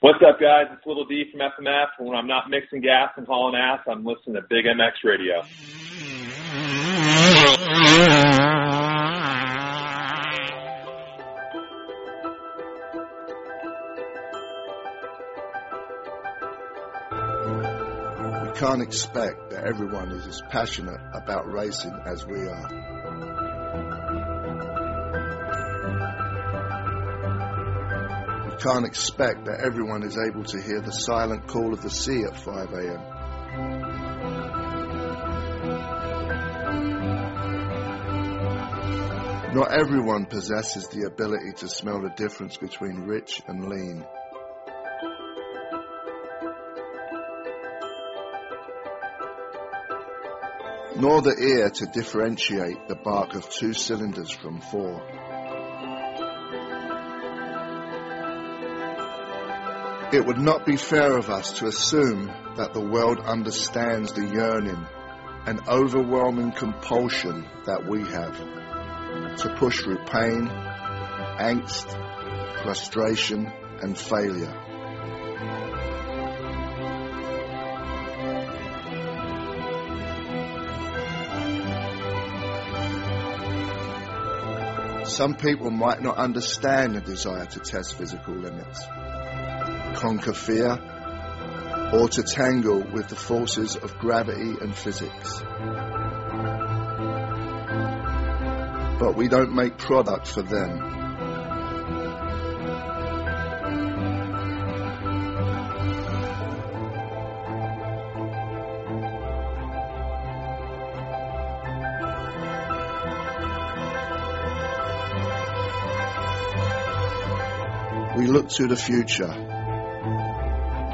What's up, guys? It's Little D from FMF. When I'm not mixing gas and hauling ass, I'm listening to Big MX Radio. We can't expect that everyone is as passionate about racing as we are. Can't expect that everyone is able to hear the silent call of the sea at 5 a.m. Not everyone possesses the ability to smell the difference between rich and lean. Nor the ear to differentiate the bark of two cylinders from four. It would not be fair of us to assume that the world understands the yearning and overwhelming compulsion that we have to push through pain, angst, frustration, and failure. Some people might not understand the desire to test physical limits, conquer fear, or to tangle with the forces of gravity and physics. But we don't make product for them. We look to the future,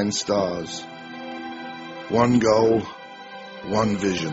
Alpinestars. One goal, one vision.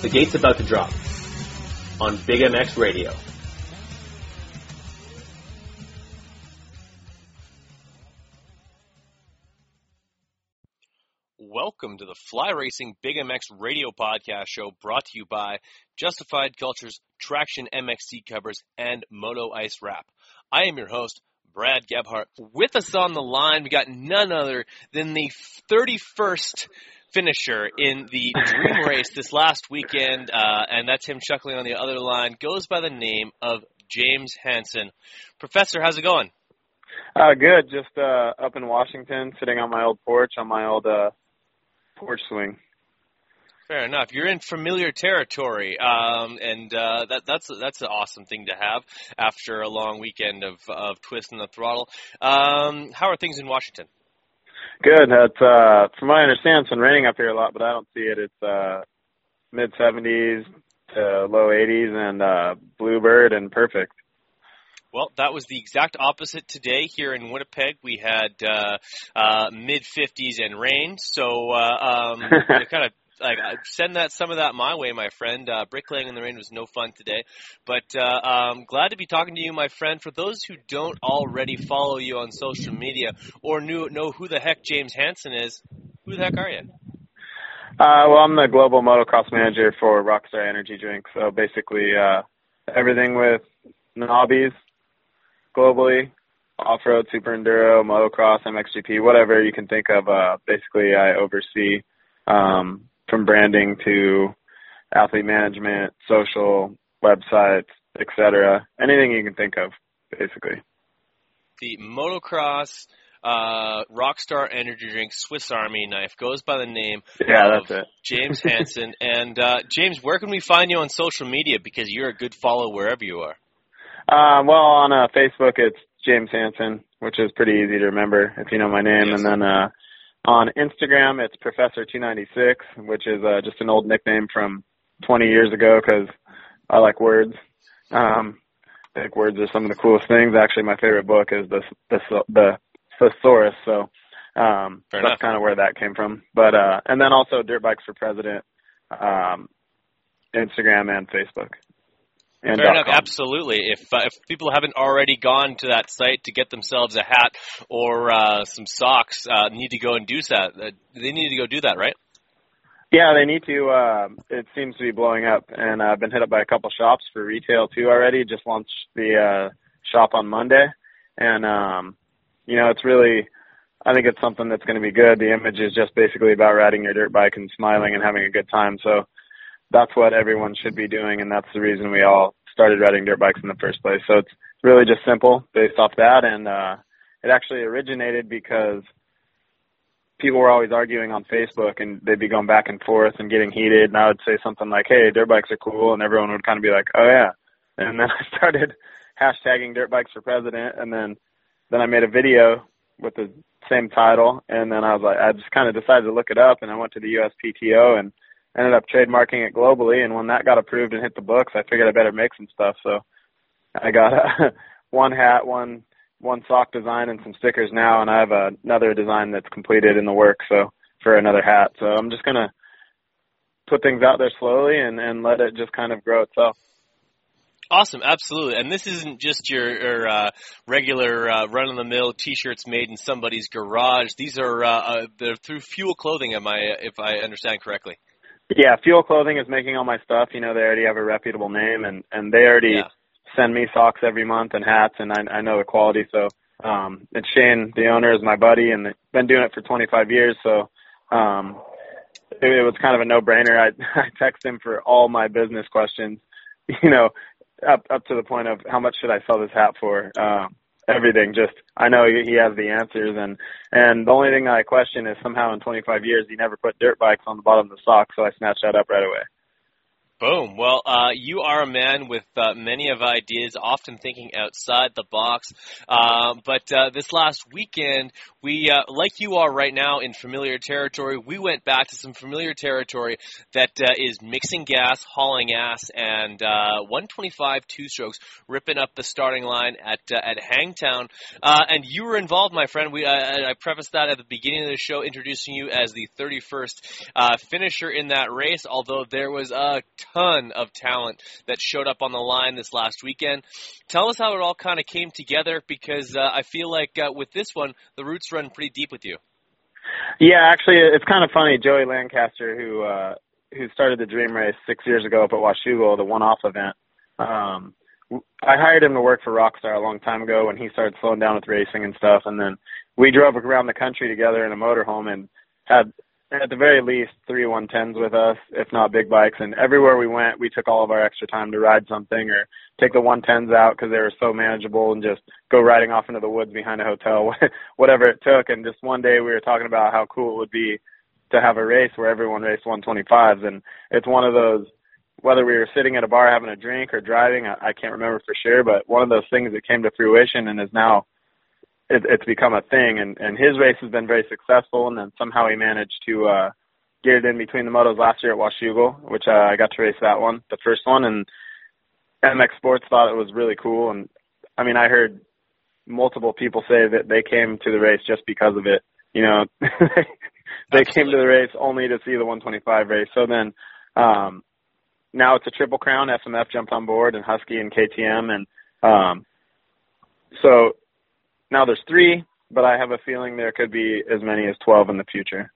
The gate's about to drop on Big MX Radio. Welcome to the Fly Racing Big MX radio podcast show brought to you by Justified Cultures, Traction MXC covers, and Moto Ice Wrap. I am your host, Brad Gebhart. With us on the line, we got none other than the 31st finisher in the Dream Race this last weekend, uh, and that's him chuckling on the other line, goes by the name of James Hansen. Professor, how's it going? Uh, good. Just uh, up in Washington, sitting on my old porch on my old uh, porch swing. Fair enough. You're in familiar territory, um, and uh, that, that's that's an awesome thing to have after a long weekend of of twisting the throttle. Um, how are things in Washington? Good. It's, uh, from what I understand, it's been raining up here a lot, but I don't see it. It's uh, mid 70s to low 80s, and uh, bluebird and perfect. Well, that was the exact opposite today here in Winnipeg. We had uh, uh, mid 50s and rain, so uh, um, kind of like send that some of that my way, my friend. Uh, bricklaying in the rain was no fun today, but uh, um, glad to be talking to you, my friend. For those who don't already follow you on social media or knew, know who the heck James Hansen is, who the heck are you? Uh, well, I'm the global motocross manager for Rockstar Energy Drink. So basically, uh, everything with knobbies, globally, off-road, super enduro, motocross, MXGP, whatever you can think of. Uh, basically, I oversee um, from branding to athlete management, social, websites, etc. Anything you can think of, basically. The motocross uh, Rockstar Energy Drink Swiss Army knife goes by the name yeah, of James Hansen. and uh, James, where can we find you on social media? Because you're a good follow wherever you are. Um, well, on uh, Facebook, it's James Hansen, which is pretty easy to remember if you know my name. Yes. And then uh, on Instagram, it's Professor296, which is uh, just an old nickname from 20 years ago because I like words. Um, I think words are some of the coolest things. Actually, my favorite book is the the the Thesaurus. So um, that's kind of where that came from. But uh, and then also Dirt Bikes for President, um, Instagram and Facebook. And Fair enough, com. absolutely. If uh, if people haven't already gone to that site to get themselves a hat or uh, some socks, uh, need to go and do that. Uh, they need to go do that, right? Yeah, they need to. Uh, it seems to be blowing up, and I've been hit up by a couple shops for retail too already. Just launched the uh, shop on Monday, and um, you know, it's really. I think it's something that's going to be good. The image is just basically about riding your dirt bike and smiling and having a good time. So that's what everyone should be doing, and that's the reason we all started riding dirt bikes in the first place. So it's really just simple based off that, and uh, it actually originated because people were always arguing on Facebook, and they'd be going back and forth and getting heated, and I would say something like, "Hey, dirt bikes are cool," and everyone would kind of be like, "Oh yeah," and then I started hashtagging dirt bikes for president, and then then I made a video with the same title, and then I was like, I just kind of decided to look it up, and I went to the USPTO and ended up trademarking it globally. And when that got approved and hit the books, I figured I better make some stuff. So I got a, one hat, one one sock design, and some stickers now, and I have a, another design that's completed in the work. So for another hat, so I'm just gonna put things out there slowly and and let it just kind of grow itself. Awesome, absolutely. And this isn't just your, your uh, regular uh, run-of-the-mill T-shirts made in somebody's garage. These are uh, uh, they're through Fuel Clothing. Am I, if I understand correctly? Yeah, Fuel Clothing is making all my stuff. You know, they already have a reputable name, and and they already Yeah. send me socks every month and hats, and I I know the quality. So um, and Shane, the owner, is my buddy, and they've been doing it for 25 years. So um, it, it was kind of a no-brainer. I I text him for all my business questions. You know, up up to the point of how much should I sell this hat for? Um, everything. Just I know he has the answers, and and the only thing I question is somehow in 25 years he never put dirt bikes on the bottom of the sock, so I snatched that up right away. Boom. Well, uh, you are a man with uh, many of ideas, often thinking outside the box. Um, but uh, this last weekend, we, uh, like you are right now in familiar territory, we went back to some familiar territory that uh, is mixing gas, hauling ass, and uh, 125 two strokes, ripping up the starting line at uh, at Hangtown. Uh, and you were involved, my friend. We I, I prefaced that at the beginning of the show, introducing you as the 31st uh, finisher in that race. Although there was a ton of talent that showed up on the line this last weekend. Tell us how it all kind of came together, because uh, I feel like uh, with this one, the roots run pretty deep with you. Yeah, actually, it's kind of funny. Joey Lancaster, who uh, who started the Dream Race six years ago up at Washougal, the one-off event. Um, I hired him to work for Rockstar a long time ago when he started slowing down with racing and stuff, and then we drove around the country together in a motorhome and had at the very least three 110s with us, if not big bikes. And everywhere we went, we took all of our extra time to ride something or take the 110s out because they were so manageable and just go riding off into the woods behind a hotel, whatever it took. And just one day we were talking about how cool it would be to have a race where everyone raced 125s. And it's one of those, whether we were sitting at a bar having a drink or driving, I, I can't remember for sure, but one of those things that came to fruition and is now it, it's become a thing. And and his race has been very successful. And then somehow he managed to uh, get it in between the motos last year at Washougal, which uh, I got to race that one, the first one, and MX Sports thought it was really cool. And I mean, I heard multiple people say that they came to the race just because of it. You know, they came to the race only to see the 125 race. So then, um, now it's a triple crown. FMF jumped on board, and Husky and KTM, and um, so now there's three, but I have a feeling there could be as many as 12 in the future.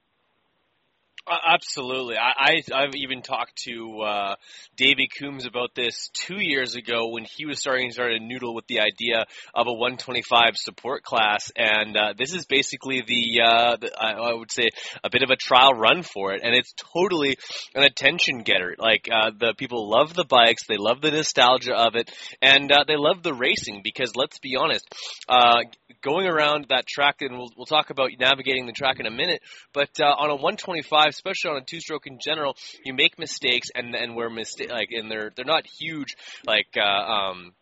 Uh, absolutely. I, I have even talked to uh, Davey Coombs about this two years ago when he was starting to start a noodle with the idea of a 125 support class, and uh, this is basically the, uh, the I would say a bit of a trial run for it, and it's totally an attention getter. Like uh, the people love the bikes, they love the nostalgia of it, and uh, they love the racing because let's be honest, uh, going around that track, and we'll, we'll talk about navigating the track in a minute, but on a 125 especially on a two stroke in general, you make mistakes and and we're mistake like and they're they're not huge like uh, um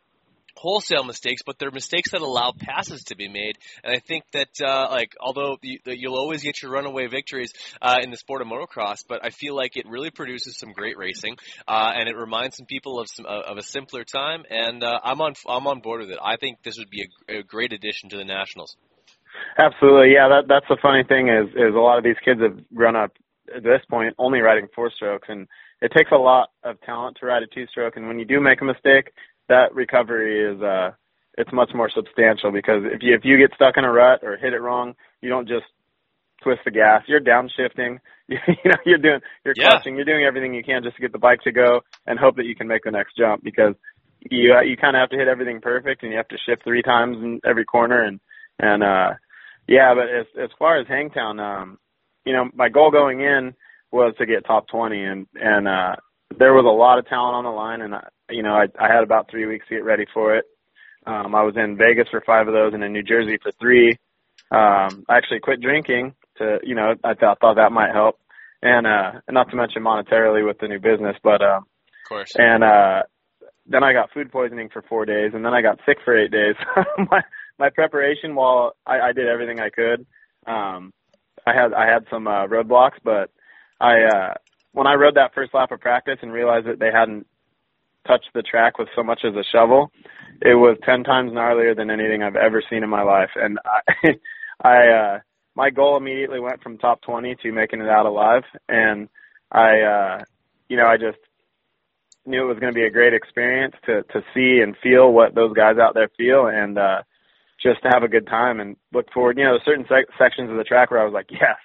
wholesale mistakes, but they're mistakes that allow passes to be made. And I think that, uh, like, although you, will always get your runaway victories uh, in the sport of motocross, but I feel like it really produces some great racing, uh, and it reminds some people of some of a simpler time. And uh, I'm on I'm on board with it. I think this would be a, a great addition to the nationals. Absolutely, yeah. That that's the funny thing is is a lot of these kids have grown up at this point only riding four strokes and it takes a lot of talent to ride a two stroke and when you do make a mistake that recovery is uh it's much more substantial because if you if you get stuck in a rut or hit it wrong you don't just twist the gas you're downshifting you, you know you're doing you're yeah. clutching you're doing everything you can just to get the bike to go and hope that you can make the next jump because you uh, you kind of have to hit everything perfect and you have to shift three times in every corner and and uh yeah but as as far as hangtown um you know, my goal going in was to get top 20 and, and, uh, there was a lot of talent on the line and, I, you know, I, I had about three weeks to get ready for it. Um, I was in Vegas for five of those and in New Jersey for three. Um, I actually quit drinking to, you know, I thought, thought that might help. And, uh, not to mention monetarily with the new business, but, um, of course. And, uh, then I got food poisoning for four days and then I got sick for eight days. my, my preparation while I, I did everything I could, um, I had I had some uh, roadblocks, but I uh, when I rode that first lap of practice and realized that they hadn't touched the track with so much as a shovel, it was ten times gnarlier than anything I've ever seen in my life. And I, I uh, my goal immediately went from top 20 to making it out alive, and I, uh, you know, I just knew it was going to be a great experience to to see and feel what those guys out there feel, and uh, just to have a good time and look forward. You know, certain sec- sections of the track where I was like, yes,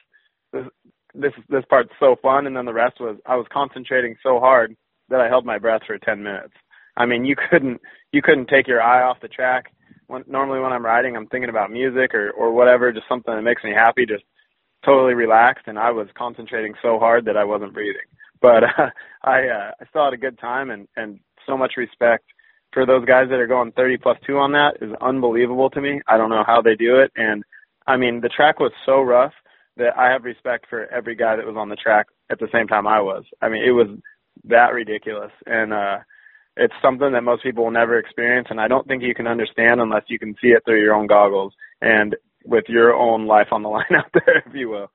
this this this part's so fun, and then the rest was I was concentrating so hard that I held my breath for 10 minutes. I mean, you couldn't you couldn't take your eye off the track. When, normally, when I'm riding, I'm thinking about music or or whatever, just something that makes me happy, just totally relaxed. And I was concentrating so hard that I wasn't breathing. But uh, I uh, I still had a good time and and so much respect for those guys that are going 30 plus two on that is unbelievable to me. I don't know how they do it. And I mean, the track was so rough that I have respect for every guy that was on the track at the same time I was. I mean, it was that ridiculous. And, uh, it's something that most people will never experience. And I don't think you can understand unless you can see it through your own goggles and with your own life on the line out there, if you will.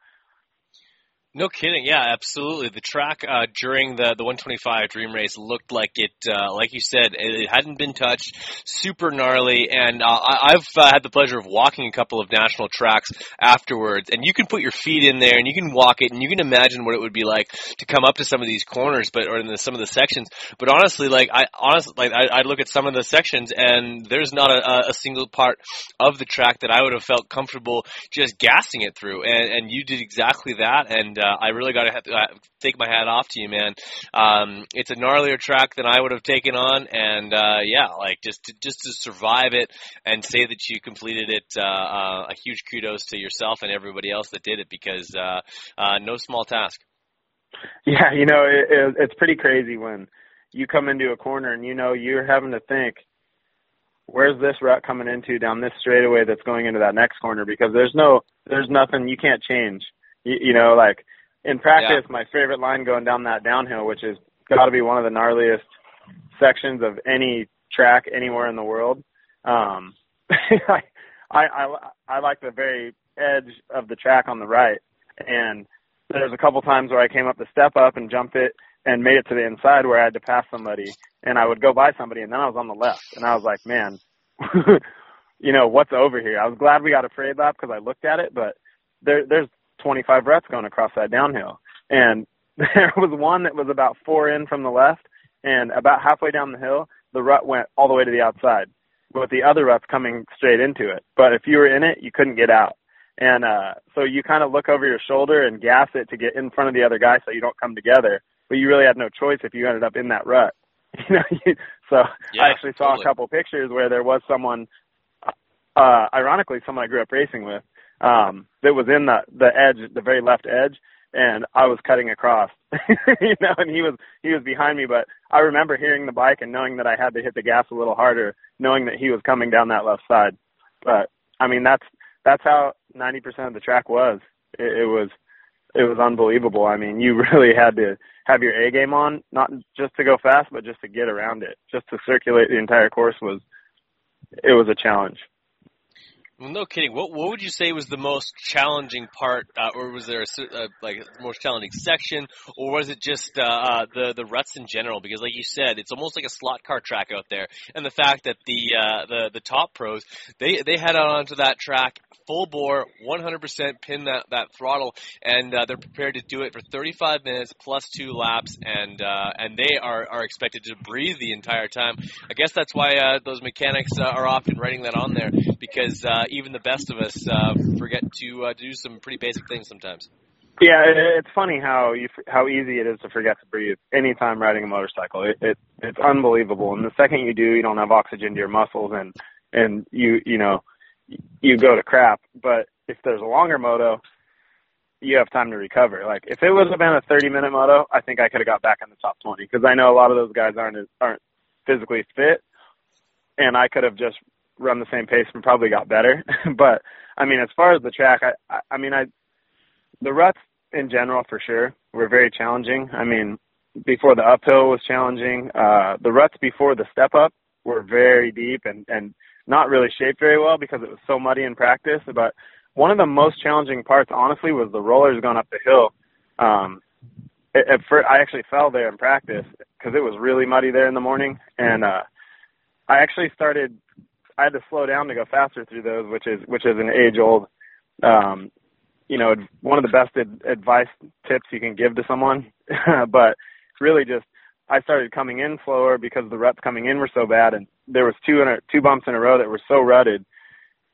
No kidding. Yeah, absolutely. The track uh, during the the 125 Dream Race looked like it, uh, like you said, it hadn't been touched. Super gnarly, and uh, I've uh, had the pleasure of walking a couple of national tracks afterwards. And you can put your feet in there, and you can walk it, and you can imagine what it would be like to come up to some of these corners, but or in the, some of the sections. But honestly, like I honestly, like I, I look at some of the sections, and there's not a, a single part of the track that I would have felt comfortable just gassing it through. And and you did exactly that, and uh, I really got to uh, take my hat off to you, man. Um, it's a gnarlier track than I would have taken on, and uh, yeah, like just to, just to survive it and say that you completed it, uh, uh, a huge kudos to yourself and everybody else that did it because uh, uh, no small task. Yeah, you know, it, it, it's pretty crazy when you come into a corner and you know you're having to think, where's this rut coming into down this straightaway that's going into that next corner because there's no, there's nothing you can't change. You, you know, like in practice, yeah. my favorite line going down that downhill, which is got to be one of the gnarliest sections of any track anywhere in the world. Um, I, I, I, I like the very edge of the track on the right, and there's a couple times where I came up the step up and jumped it and made it to the inside where I had to pass somebody, and I would go by somebody, and then I was on the left, and I was like, man, you know what's over here? I was glad we got a parade lap because I looked at it, but there, there's 25 ruts going across that downhill. And there was one that was about four in from the left, and about halfway down the hill, the rut went all the way to the outside, with the other ruts coming straight into it. But if you were in it, you couldn't get out. And uh, so you kind of look over your shoulder and gas it to get in front of the other guy so you don't come together. But you really had no choice if you ended up in that rut. You know, so yeah, I actually saw totally. a couple pictures where there was someone, uh, ironically, someone I grew up racing with, um, that was in the the edge, the very left edge, and I was cutting across, you know, and he was he was behind me. But I remember hearing the bike and knowing that I had to hit the gas a little harder, knowing that he was coming down that left side. But I mean, that's that's how 90% of the track was. It, it was it was unbelievable. I mean, you really had to have your A game on, not just to go fast, but just to get around it, just to circulate the entire course was it was a challenge. Well, no kidding. What what would you say was the most challenging part, uh, or was there a uh, like the most challenging section, or was it just uh, uh, the the ruts in general? Because like you said, it's almost like a slot car track out there, and the fact that the uh, the the top pros they they head out onto that track full bore, 100% pin that that throttle, and uh, they're prepared to do it for 35 minutes plus two laps, and and they are are expected to breathe the entire time. I guess that's why those mechanics are often writing that on there because. Even the best of us uh, forget to uh, do some pretty basic things sometimes. Yeah, it's funny how you how easy it is to forget to breathe anytime riding a motorcycle. It, it it's unbelievable, and the second you do, you don't have oxygen to your muscles, and and you you know you go to crap. But if there's a longer moto, you have time to recover. Like if it would have been a 30 minute moto, I think I could have got back in the top 20 because I know a lot of those guys aren't aren't physically fit, and I could have just run the same pace and probably got better. but I mean, as far as the track, I, I, I mean, I the ruts in general for sure were very challenging. I mean, before the uphill was challenging. Uh, the ruts before the step up were very deep and and not really shaped very well because it was so muddy in practice. But one of the most challenging parts, honestly, was the rollers going up the hill. Um, at first, I actually fell there in practice because it was really muddy there in the morning, and uh, I actually started I had to slow down to go faster through those, which is which is an age old, um, you know, one of the best ad- advice tips you can give to someone. but really, just I started coming in slower because the ruts coming in were so bad, and there was two in a, two bumps in a row that were so rutted.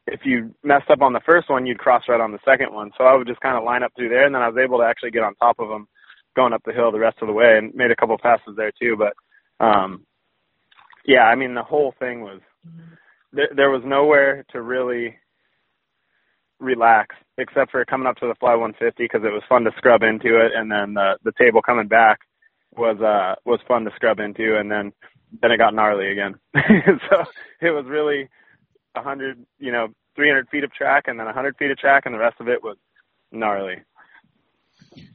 If you messed up on the first one, you'd cross right on the second one. So I would just kind of line up through there, and then I was able to actually get on top of them going up the hill the rest of the way, and made a couple passes there too. But um, yeah, I mean the whole thing was there, there was nowhere to really relax except for coming up to the fly 150 because it was fun to scrub into it, and then the the table coming back was uh was fun to scrub into, and then then it got gnarly again. so it was really a hundred, you know, 300 feet of track, and then a 100 feet of track, and the rest of it was gnarly.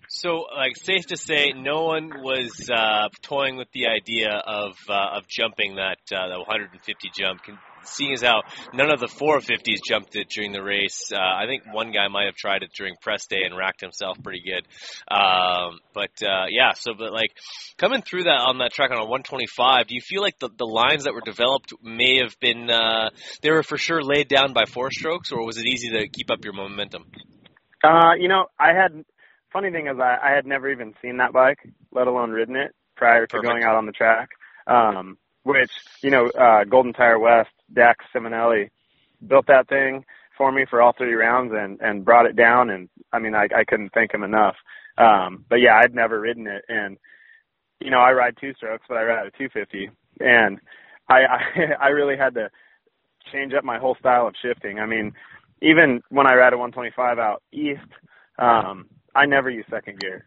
So, like, safe to say, no one was uh, toying with the idea of uh, of jumping that uh, that 150 jump. Seeing as how none of the 450s jumped it during the race. Uh, I think one guy might have tried it during press day and racked himself pretty good. Um, but uh, yeah, so but like coming through that on that track on a 125, do you feel like the the lines that were developed may have been uh, they were for sure laid down by four strokes, or was it easy to keep up your momentum? Uh, you know, I had funny thing is I, I had never even seen that bike, let alone ridden it prior to Perfect. going out on the track. Um, which you know, uh, Golden Tyre West, Dax Simonelli built that thing for me for all three rounds and and brought it down, and I mean I I couldn't thank him enough. Um, but yeah, I'd never ridden it, and you know I ride two strokes, but I ride a 250, and I I, I really had to change up my whole style of shifting. I mean, even when I ride a 125 out east, um, I never use second gear.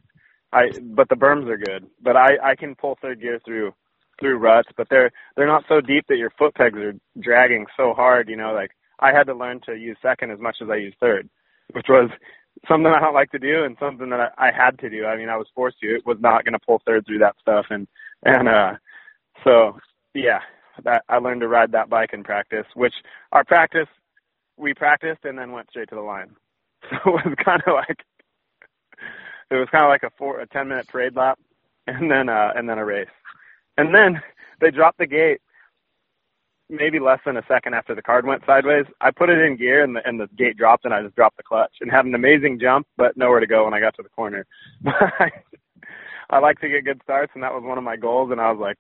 I but the berms are good, but I I can pull third gear through through ruts, but they're they're not so deep that your foot pegs are dragging so hard. You know, like I had to learn to use second as much as I use third, which was something I don't like to do and something that I, I had to do. I mean, I was forced to. It was not going to pull third through that stuff, and and uh, so yeah, that I learned to ride that bike in practice. Which our practice, we practiced and then went straight to the line. So it was kind of like it was kind of like a four a ten minute parade lap, and then uh, and then a race. And then they dropped the gate maybe less than a second after the card went sideways. I put it in gear and the, and the gate dropped and I just dropped the clutch and had an amazing jump, but nowhere to go when I got to the corner. I like to get good starts and that was one of my goals and I was like,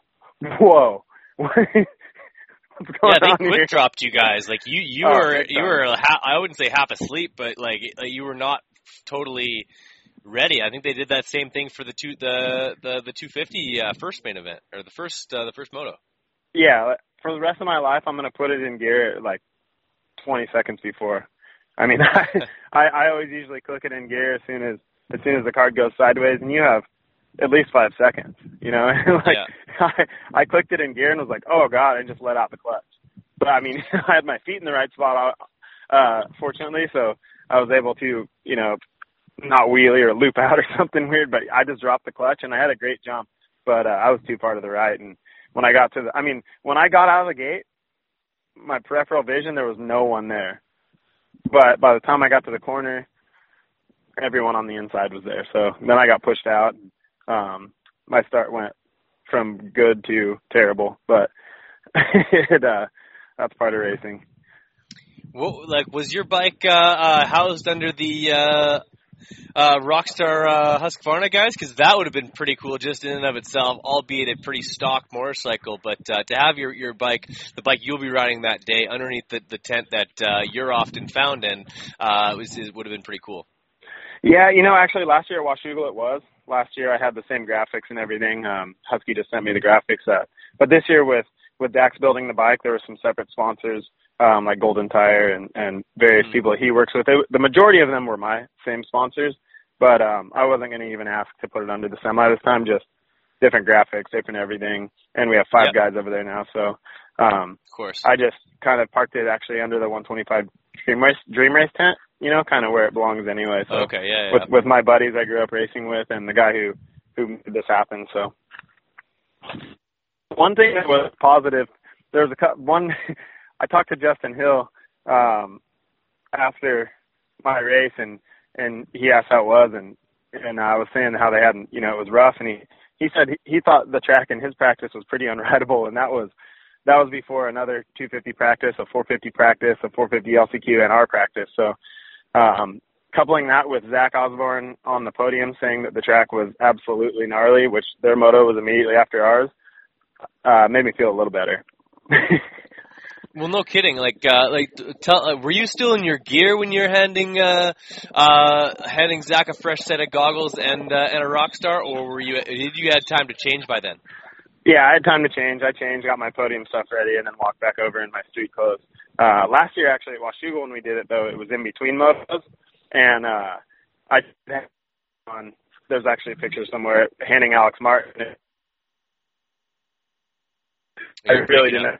whoa. What's going yeah, they quick here? dropped you guys. Like you, you Oh, were, you were. Ha- I wouldn't say half asleep, but like, like you were not totally ready. I think they did that same thing for the two, the the the 250 uh, first main event or the first uh, the first moto. Yeah, for the rest of my life, I'm gonna put it in gear like 20 seconds before. I mean, I, I I always usually click it in gear as soon as as soon as the card goes sideways, and you have at least five seconds. You know, like I I clicked it in gear and was like, oh god, I just let out the clutch. But I mean, I had my feet in the right spot, uh, fortunately, so I was able to, you know, not wheelie or loop out or something weird. But I just dropped the clutch and I had a great jump, but uh, I was too far to the right and when I got to the, I mean, when I got out of the gate, my peripheral vision, there was no one there. But by the time I got to the corner, everyone on the inside was there. So then I got pushed out. Um, my start went from good to terrible, but it, uh, that's part of racing. What like was your bike uh, uh, housed under the uh, Rockstar uh, Husqvarna guys? Because that would have been pretty cool just in and of itself, albeit a pretty stock motorcycle. But uh, to have your your bike, the bike you'll be riding that day, underneath the, the tent that uh, you're often found in, uh, was, it would have been pretty cool. Yeah, you know, actually last year at Washougal it was. Last year I had the same graphics and everything. Um, Husky just sent me the graphics. Uh, but this year with with Dax building the bike, there were some separate sponsors um, like Golden Tyre and and various Mhm. people that he works with. They, the majority of them were my same sponsors, but um, I wasn't going to even ask to put it under the semi this time. Just different graphics, different everything, and we have five Yeah. guys over there now. So um, Of course. I just kind of parked it actually under the 125 Dream Race Dream Race tent. You know, kind of where it belongs anyway. So okay, yeah, yeah. with with my buddies I grew up racing with and the guy who who made this happen. So one thing that was positive, there was a cou- one. I talked to Justin Hill um, after my race and and he asked how it was and and I was saying how they hadn't you know it was rough and he he said he, thought the track in his practice was pretty unrideable and that was that was before another 250 practice, a 450 practice, a 450 LCQ, and our practice. So um, coupling that with Zach Osborne on the podium saying that the track was absolutely gnarly, which their moto was immediately after ours, uh, made me feel a little better. Well, no kidding. Like, uh, like, tell, uh, were you still in your gear when you're handing, uh, uh, handing Zach a fresh set of goggles and uh, and a rock star, or were you? Did you had time to change by then? yeah, I had time to change. I changed, got my podium stuff ready, and then walked back over in my street clothes. Uh, last year, actually, at Washougal, when we did it, though, it was in between motos, and uh, I on. There's actually a picture somewhere handing Alex Martin. I really didn't. up.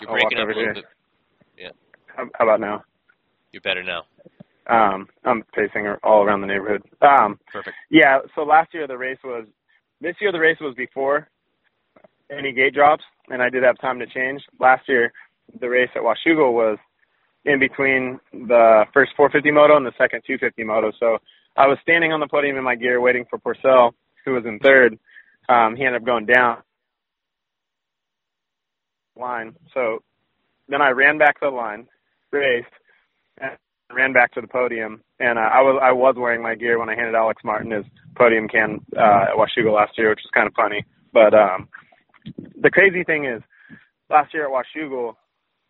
You're breaking up a little here. bit. How, how about now? You're better now. Um, I'm pacing all around the neighborhood. Um, Perfect. yeah. So last year the race was. This year the race was before any gate drops. and I did have time to change. Last year, the race at Washougal was in between the first 450 moto and the second 250 moto. So I was standing on the podium in my gear waiting for Pourcel, who was in third. Um, he ended up going down line. So then I ran back to the line, raced, and ran back to the podium. And uh, I was I was wearing my gear when I handed Alex Martin his podium can uh, at Washougal last year, which was kind of funny. But um, the crazy thing is, last year at Washougal,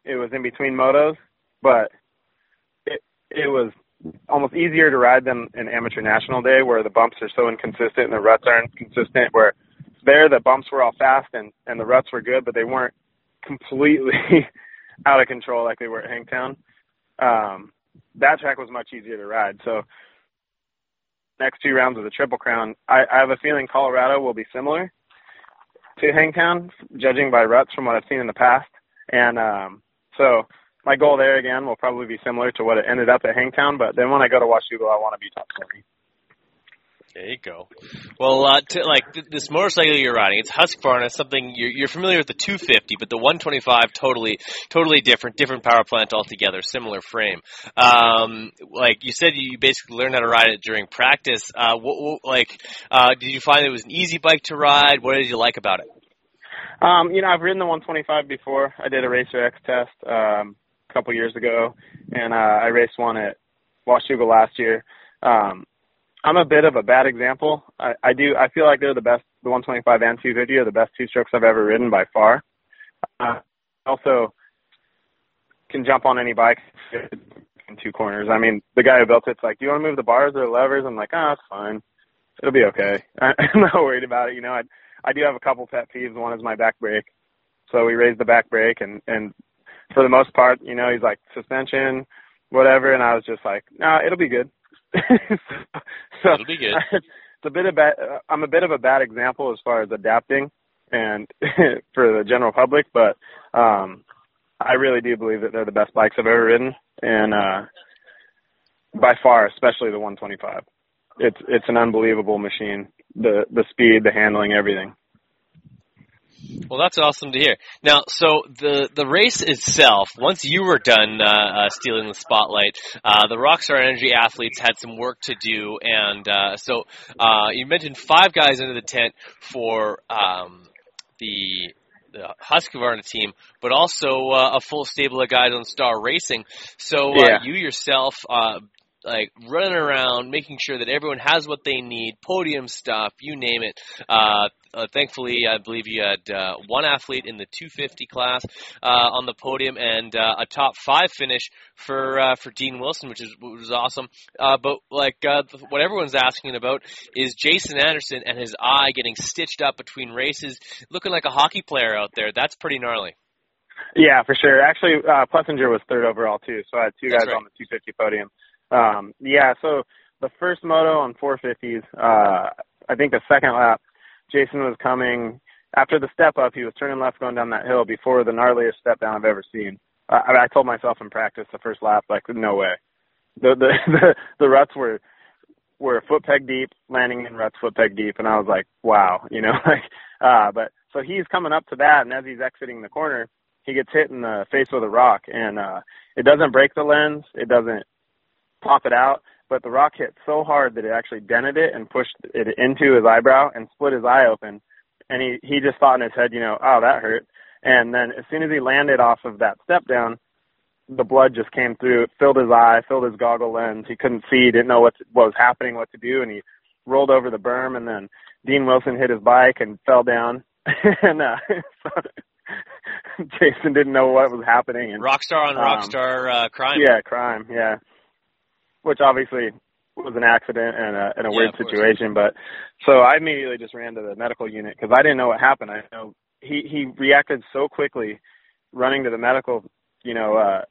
it was in between motos, but it it was almost easier to ride than an amateur national day where the bumps are so inconsistent and the ruts aren't consistent where there the bumps were all fast and and the ruts were good but they weren't completely out of control like they were at Hangtown. Um, that track was much easier to ride. So next two rounds of the Triple Crown, I, I have a feeling Colorado will be similar to Hangtown, judging by ruts from what I've seen in the past. And um, so my goal there again will probably be similar to what it ended up at Hangtown. But then when I go to Washougal, I want to be top 20. There you go. Well, uh, to, like th- this motorcycle you're riding, it's Husqvarna. Something you're, you're familiar with the 250, but the 125 totally, totally different, different power plant altogether. Similar frame. Um, like you said, you basically learned how to ride it during practice. Uh, what, what, like, uh, did you find it was an easy bike to ride? What did you like about it? Um, you know, I've ridden the 125 before. I did a Racer X test um, a couple years ago, and uh, I raced one at Washougal last year. Um, I'm a bit of a bad example. I, I do. I feel like they're the best. The 125 and 250 are the best two strokes I've ever ridden by far. Uh, also, can jump on any bike in two corners. I mean, the guy who built it's like, "Do you want to move the bars or the levers?" I'm like, "Ah, oh, it's fine. It'll be okay." I'm not worried about it. You know, I I do have a couple pet peeves. One is my back brake. So we raised the back brake, and and for the most part, you know, he's like suspension, whatever, and I was just like, "No, nah, it'll be good." so It'll be good. it's a bit of bad, uh, I'm a bit of a bad example as far as adapting and for the general public, but um I really do believe that they're the best bikes I've ever ridden and uh by far, especially the 125. It's it's an unbelievable machine. The the speed, the handling, everything. Well, that's awesome to hear. Now, so the the race itself, once you were done uh, uh, stealing the spotlight, uh, the Rockstar Energy athletes had some work to do, and uh, so uh, you mentioned five guys into the tent for um, the the Husqvarna team, but also uh, a full stable of guys on Star Racing. So uh, Yeah. you yourself, uh, like running around, making sure that everyone has what they need, podium stuff, you name it. Uh, uh, thankfully, I believe you had uh, one athlete in the 250 class uh, on the podium and uh, a top five finish for uh, for Dean Wilson, which is which was awesome. Uh, but like uh, what everyone's asking about is Jason Anderson and his eye getting stitched up between races, looking like a hockey player out there. That's pretty gnarly. Yeah, for sure. Actually, uh, Plessinger was third overall too, so I had two That's guys right. on the 250 podium. Um, yeah, so the first moto on 450s, uh, I think the second lap, Jason was coming after the step up. He was turning left going down that hill before the gnarliest step down I've ever seen. I, I told myself in practice the first lap, like, no way. The the the, the ruts were were foot peg deep, landing in ruts foot peg deep, and I was like, wow, you know, like, uh, but so he's coming up to that, and as he's exiting the corner, he gets hit in the face with a rock, and uh, it doesn't break the lens, it doesn't pop it out, but the rock hit so hard that it actually dented it and pushed it into his eyebrow and split his eye open, and he he just thought in his head, you know, oh that hurt, and then as soon as he landed off of that step down, the blood just came through, it filled his eye, filled his goggle lens. He couldn't see, didn't know what to, what was happening, what to do, and he rolled over the berm. And then Dean Wilson hit his bike and fell down, and uh, so Jason didn't know what was happening. And Rockstar on Um, Rockstar uh, crime. yeah, crime, yeah, which obviously was an accident and a, and a Yeah, weird situation. But so I immediately just ran to the medical unit because I didn't know what happened. I know he he reacted so quickly, running to the medical, you know, uh,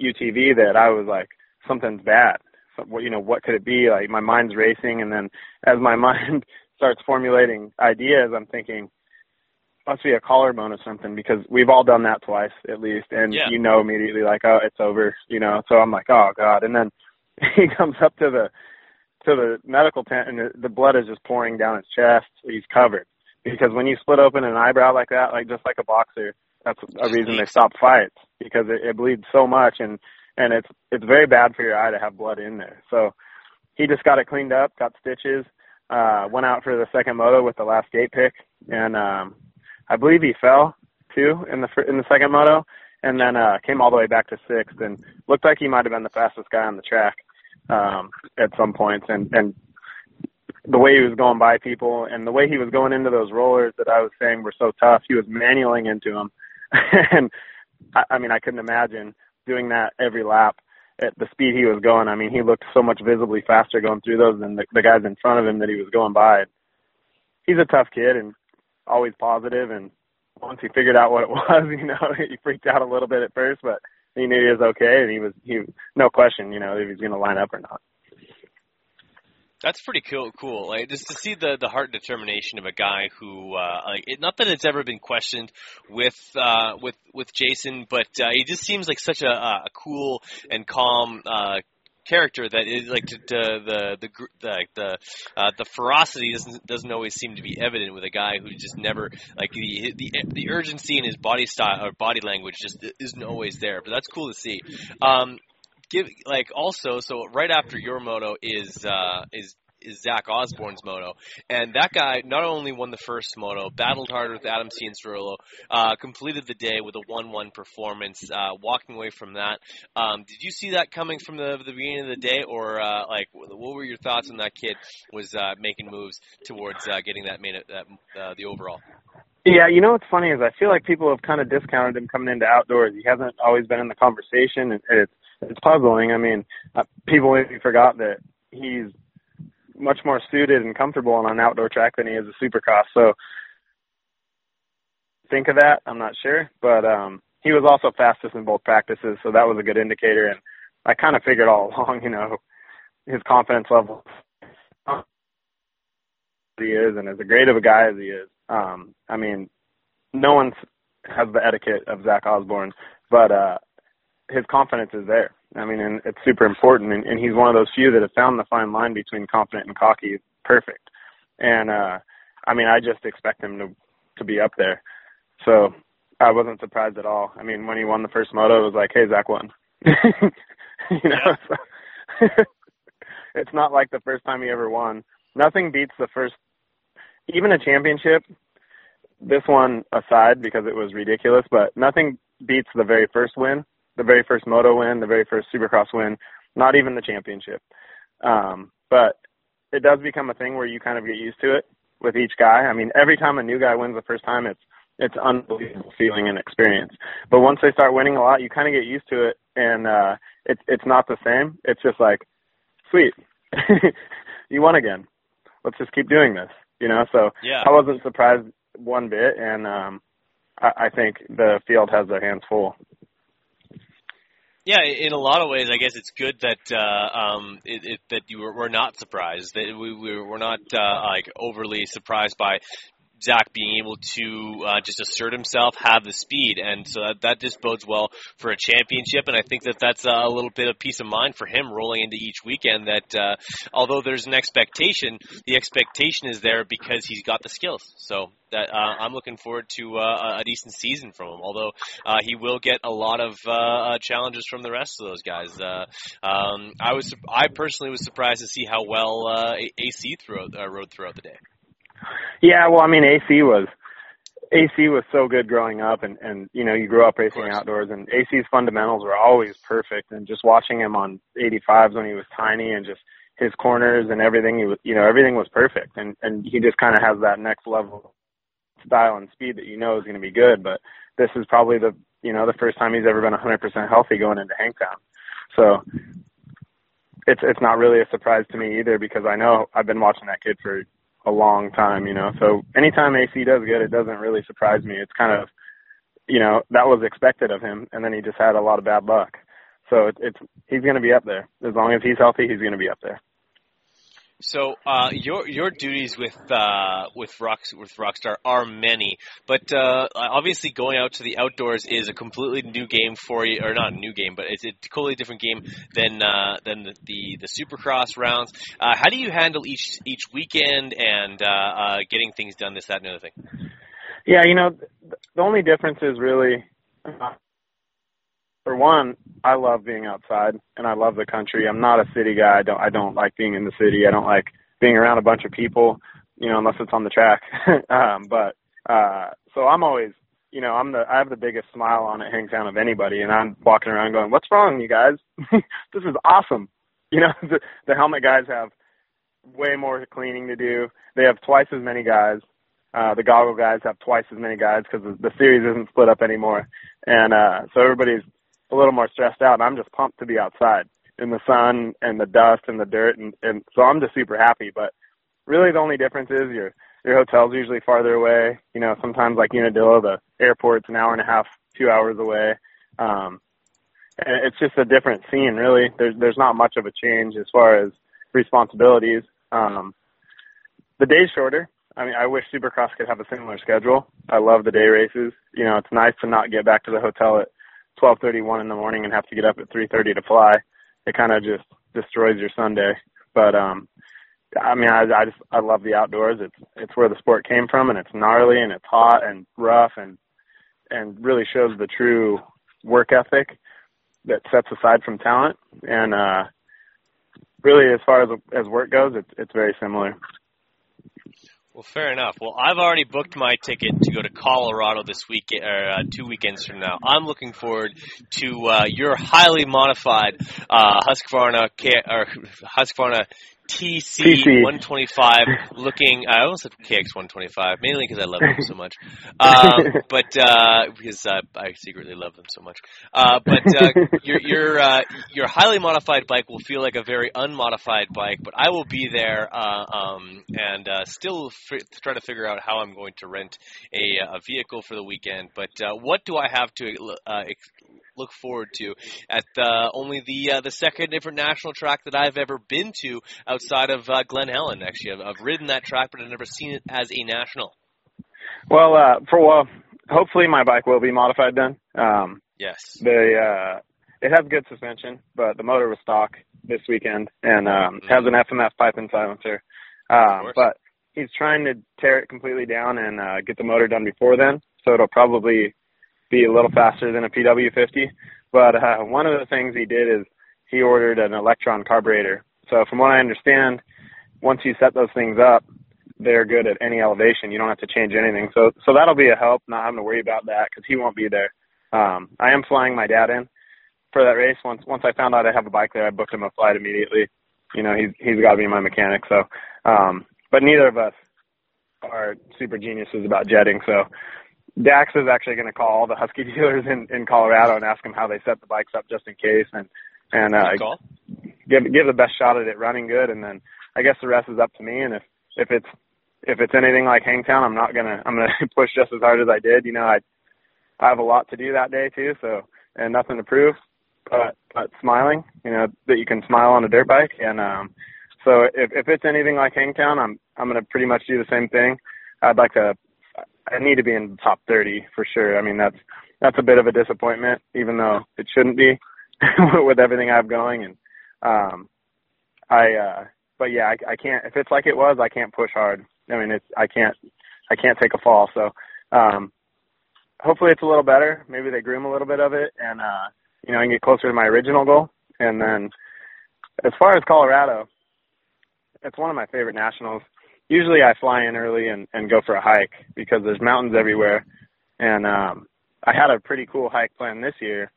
UTV that I was like, something's bad. So, what- you know, what could it be? Like my mind's racing, and then as my mind starts formulating ideas, I'm thinking. Must be a collarbone or something because we've all done that twice at least, and Yeah. you know immediately like, oh, it's over, you know. So I'm like, oh god, and then he comes up to the to the medical tent and the, the blood is just pouring down his chest. He's covered, because when you split open an eyebrow like that, like just like a boxer, that's a reason they stop fights. Because it, it bleeds so much and and it's it's very bad for your eye to have blood in there. So he just got it cleaned up, got stitches, uh, went out for the second moto with the last gate pick, and um, I believe he fell too in the in the second moto, and then uh, came all the way back to sixth, and looked like he might have been the fastest guy on the track um, at some points, and and the way he was going by people and the way he was going into those rollers that I was saying were so tough, he was manualing into them, and I, I mean I couldn't imagine doing that every lap at the speed he was going. I mean he looked so much visibly faster going through those than the, the guys in front of him that he was going by. He's a tough kid and always positive and once he figured out what it was, you know, he freaked out a little bit at first, but he knew he was okay, and he was he no question, you know, if he's going to line up or not. That's pretty cool. Cool, like just to see the the heart and determination of a guy who, uh, like, it, not that it's ever been questioned with uh, with with Jason, but uh, he just seems like such a, a cool and calm uh, character that is like to, to the the the the, uh, the ferocity doesn't doesn't always seem to be evident with a guy who just never like the the the urgency in his body style or body language just isn't always there. But that's cool to see. Um, give like also so right after your moto is uh, is is Zach Osborne's moto, and that guy not only won the first moto, battled hard with Adam Cianciarulo, uh, completed the day with a one-one performance. Uh, walking away from that, um, did you see that coming from the, the beginning of the day, or uh, like what were your thoughts on that kid was uh, making moves towards uh, getting that main that uh, the overall? Yeah, you know what's funny is I feel like people have kind of discounted him coming into outdoors. He hasn't always been in the conversation, and it's it's puzzling. I mean, uh, people maybe forgot that he's much more suited and comfortable on an outdoor track than he is a supercross. So think of that. I'm not sure, but um, he was also fastest in both practices, so that was a good indicator. And I kind of figured all along, you know, his confidence level he is, and as great of a guy as he is. Um, I mean, no one has the etiquette of Zach Osborne, but uh, his confidence is there. I mean, and it's super important. And, and he's one of those few that have found the fine line between confident and cocky perfect. And uh, I mean, I just expect him to to be up there. So I wasn't surprised at all. I mean, when he won the first moto, it was like, hey, Zach won. you know, so it's not like the first time he ever won. Nothing beats the first, even a championship. This one aside because it was ridiculous, but nothing beats the very first win the very first moto win, the very first supercross win, not even the championship. Um, but it does become a thing where you kind of get used to it with each guy. I mean, every time a new guy wins the first time, it's it's unbelievable feeling and experience. But once they start winning a lot, you kind of get used to it, and uh, it's it's not the same. It's just like, sweet, you won again. Let's just keep doing this, you know. So Yeah. I wasn't surprised one bit, and um, I, I think the field has their hands full. Yeah, in a lot of ways, I guess it's good that uh, um, it, it, that you were, were not surprised. That we, we were not uh, like overly surprised by Zach being able to uh, just assert himself, have the speed, and so that, that just bodes well for a championship. And I think that that's a little bit of peace of mind for him rolling into each weekend. That uh, although there's an expectation, the expectation is there because he's got the skills. So that uh, I'm looking forward to uh, a decent season from him. Although uh, he will get a lot of uh, uh, challenges from the rest of those guys. Uh, um, I was I personally was surprised to see how well uh, AC throughout, uh, rode throughout the day. Yeah, well, I mean, AC was AC was so good growing up, and and you know, you grew up racing outdoors, and AC's fundamentals were always perfect. And just watching him on 85s when he was tiny, and just his corners and everything, he was, you know, everything was perfect. And and he just kind of has that next level style and speed that you know is going to be good. But this is probably the you know the first time he's ever been 100% healthy going into Hangtown. So it's it's not really a surprise to me either because I know I've been watching that kid for a long time, you know. So anytime AC does good, it doesn't really surprise me. It's kind of, you know, that was expected of him, and then he just had a lot of bad luck. So it, it's he's going to be up there as long as he's healthy. He's going to be up there. So uh, your your duties with uh, with rock with Rockstar are many, but uh, obviously going out to the outdoors is a completely new game for you, or not a new game, but it's a totally different game than uh, than the, the the Supercross rounds. Uh, how do you handle each each weekend and uh, uh, getting things done, this that and the other thing? Yeah, you know, the only difference is really, for one, I love being outside and I love the country. I'm not a city guy. I don't I don't like being in the city. I don't like being around a bunch of people, you know, unless it's on the track. um, but uh so I'm always you know, I'm the I have the biggest smile on at Hangtown of anybody and I'm walking around going, What's wrong, you guys? this is awesome. You know, the, the helmet guys have way more cleaning to do. They have twice as many guys. Uh, the goggle guys have twice as many guys because the, the series isn't split up anymore, and uh, so everybody's a little more stressed out. I'm just pumped to be outside in the sun and the dust and the dirt, and, and so I'm just super happy. But really, the only difference is your your hotel's usually farther away. You know, sometimes like Unadilla, the airport's an hour and a half, two hours away. Um, and it's just a different scene, really. There's there's not much of a change as far as responsibilities. Um, the day's shorter. I mean, I wish Supercross could have a similar schedule. I love the day races. You know, it's nice to not get back to the hotel at 12:31 in the morning and have to get up at 3:30 to fly. It kind of just destroys your Sunday. But um I mean, I, I just I love the outdoors. It's it's where the sport came from, and it's gnarly and it's hot and rough and and really shows the true work ethic that sets aside from talent. And uh really, as far as as work goes, it's it's very similar. Well, fair enough. Well, I've already booked my ticket to go to Colorado this week, or uh, two weekends from now. I'm looking forward to uh, your highly modified uh, Husqvarna, or Husqvarna TC 125 looking, I almost said KX 125, mainly because I love them so much. Um, but, uh, because uh, I secretly love them so much. Uh, but, uh, your, your, uh, your highly modified bike will feel like a very unmodified bike, but I will be there, uh, um, and, uh, still f- trying to figure out how I'm going to rent a, a vehicle for the weekend. But, uh, what do I have to, uh, look forward to at uh, only the uh, the second different national track that I've ever been to outside of uh, Glen Helen. Actually, I've, I've ridden that track, but I've never seen it as a national. Well, uh, for well, hopefully my bike will be modified then. Um, yes. The uh, it has good suspension, but the motor was stock this weekend and um, mm-hmm. has an FMF pipe and silencer. Um, but he's trying to tear it completely down and uh, get the motor done before then, so it'll probably be a little faster than a PW50. But uh, one of the things he did is he ordered an Lectron carburetor. So from what I understand, once you set those things up, they're good at any elevation. You don't have to change anything. So so that'll be a help. Not having to worry about that because he won't be there. Um, I am flying my dad in for that race. Once once I found out I have a bike there, I booked him a flight immediately. You know, he's he's got to be my mechanic. So, um, but neither of us are super geniuses about jetting. So Dax is actually going to call all the Husky dealers in, in Colorado and ask them how they set the bikes up just in case and and uh, give give the best shot at it running good. And then I guess the rest is up to me. And if if it's if it's anything like Hangtown, I'm not gonna I'm gonna push just as hard as I did. You know, I I have a lot to do that day too, so and nothing to prove, but but smiling. You know that you can smile on a dirt bike, and um, so if if it's anything like Hangtown, I'm I'm gonna pretty much do the same thing. I'd like to I need to be in the top 30 for sure. I mean, that's that's a bit of a disappointment, even though it shouldn't be with everything I have going. And um, I, uh, but yeah, I, I can't. If it's like it was, I can't push hard. I mean, it's I can't I can't take a fall. So um, hopefully it's a little better. Maybe they groom a little bit of it, and uh, you know, I can get closer to my original goal. And then as far as Colorado, it's one of my favorite nationals usually I fly in early and, and go for a hike because there's mountains everywhere. And um, I had a pretty cool hike plan this year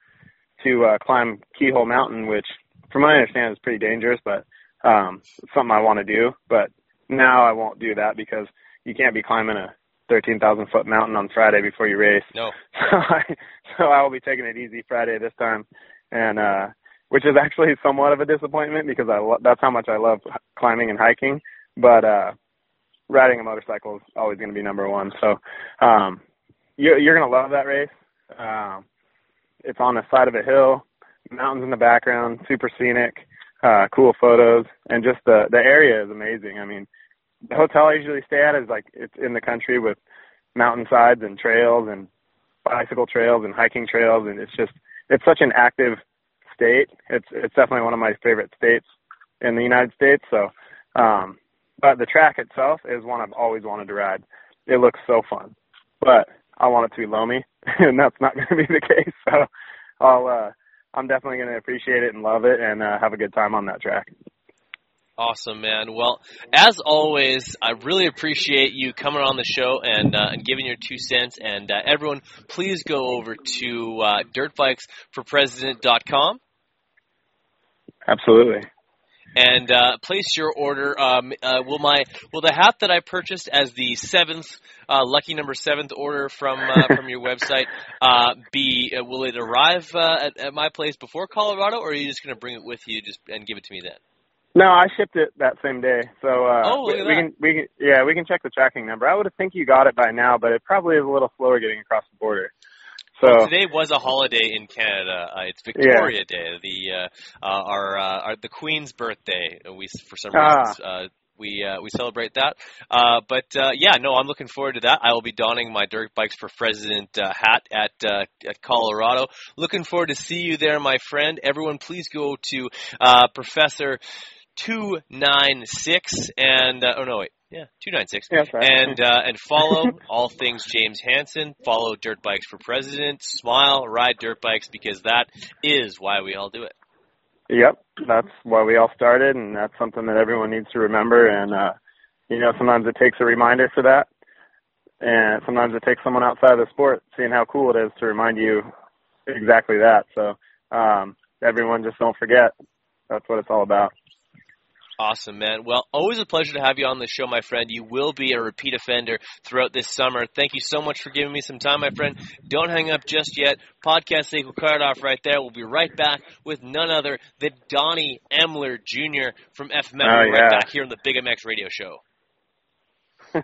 to uh, climb Keyhole Mountain, which, from what I understand, is pretty dangerous, but um, something I want to do. But now I won't do that because you can't be climbing a 13,000 foot mountain on Friday before you race. No. So I, so I will be taking it easy Friday this time, and uh, which is actually somewhat of a disappointment because I lo- that's how much I love climbing and hiking. But uh, riding a motorcycle is always going to be number one. So um, you're, you're going to love that race. Um, it's on the side of a hill, mountains in the background, super scenic. uh, cool photos, and just the the area is amazing. I mean, the hotel I usually stay at is like it's in the country with mountainsides and trails and bicycle trails and hiking trails, and it's just it's such an active state. It's it's definitely one of my favorite states in the United States. So, um, but the track itself is one I've always wanted to ride. It looks so fun, but I want it to be loamy, and that's not going to be the case. So, I'll uh, I'm definitely going to appreciate it and love it and uh, have a good time on that track. Awesome, man. Well, as always, I really appreciate you coming on the show and uh, and giving your two cents. And uh, everyone, please go over to uh, dirtbikesforpresident.com. Absolutely. And uh, place your order. Um, uh, will my will the hat that I purchased as the seventh uh, lucky number seventh order from uh, from your website uh, be uh, will it arrive uh, at, at my place before Colorado, or are you just going to bring it with you just and give it to me then? No, I shipped it that same day. So uh Oh, look we, at we that. can we can yeah, we can check the tracking number. I would have think you got it by now, but it probably is a little slower getting across the border. So Today was a holiday in Canada. Uh, it's Victoria Day, the uh, uh, our, uh, our the Queen's birthday. We for some Ah. reasons uh, we uh, we celebrate that. Uh, but uh, yeah, no, I'm looking forward to that. I will be donning my Dirt Bikes for President uh, hat at uh, at Colorado. Looking forward to see you there, my friend. Everyone, please go to uh, Professor two nine six and uh, oh no wait. Yeah, two nine six, Yeah, right. and uh, and follow all things James Hansen. Follow Dirt Bikes for President. Smile, ride dirt bikes because that is why we all do it. Yep, that's why we all started, and that's something that everyone needs to remember. And uh, you know, sometimes it takes a reminder for that, and sometimes it takes someone outside of the sport seeing how cool it is to remind you exactly that. So um, everyone, just don't forget. That's what it's all about. Awesome, man. Well, always a pleasure to have you on the show, my friend. You will be a repeat offender throughout this summer. Thank you so much for giving me some time, my friend. Don't hang up just yet. Podcast equal card off right there. We'll be right back with none other than Donnie Emler Jr. from FMF. Oh, We'll right back here on the Big MX Radio Show.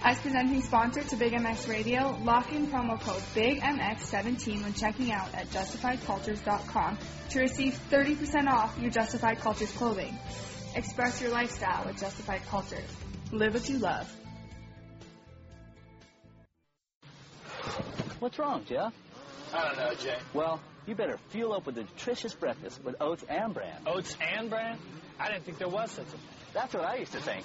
As presenting sponsor to Big MX Radio, lock in promo code BIGMX17 when checking out at justifiedcultures.com to receive 30% off your Justified Cultures clothing. Express your lifestyle with Justified Cultures. Live what you love. What's wrong, Jeff? I don't know, Jay. Well, you better fuel up with a nutritious breakfast with oats and bran. Oats and bran? I didn't think there was such a thing. That's what I used to think.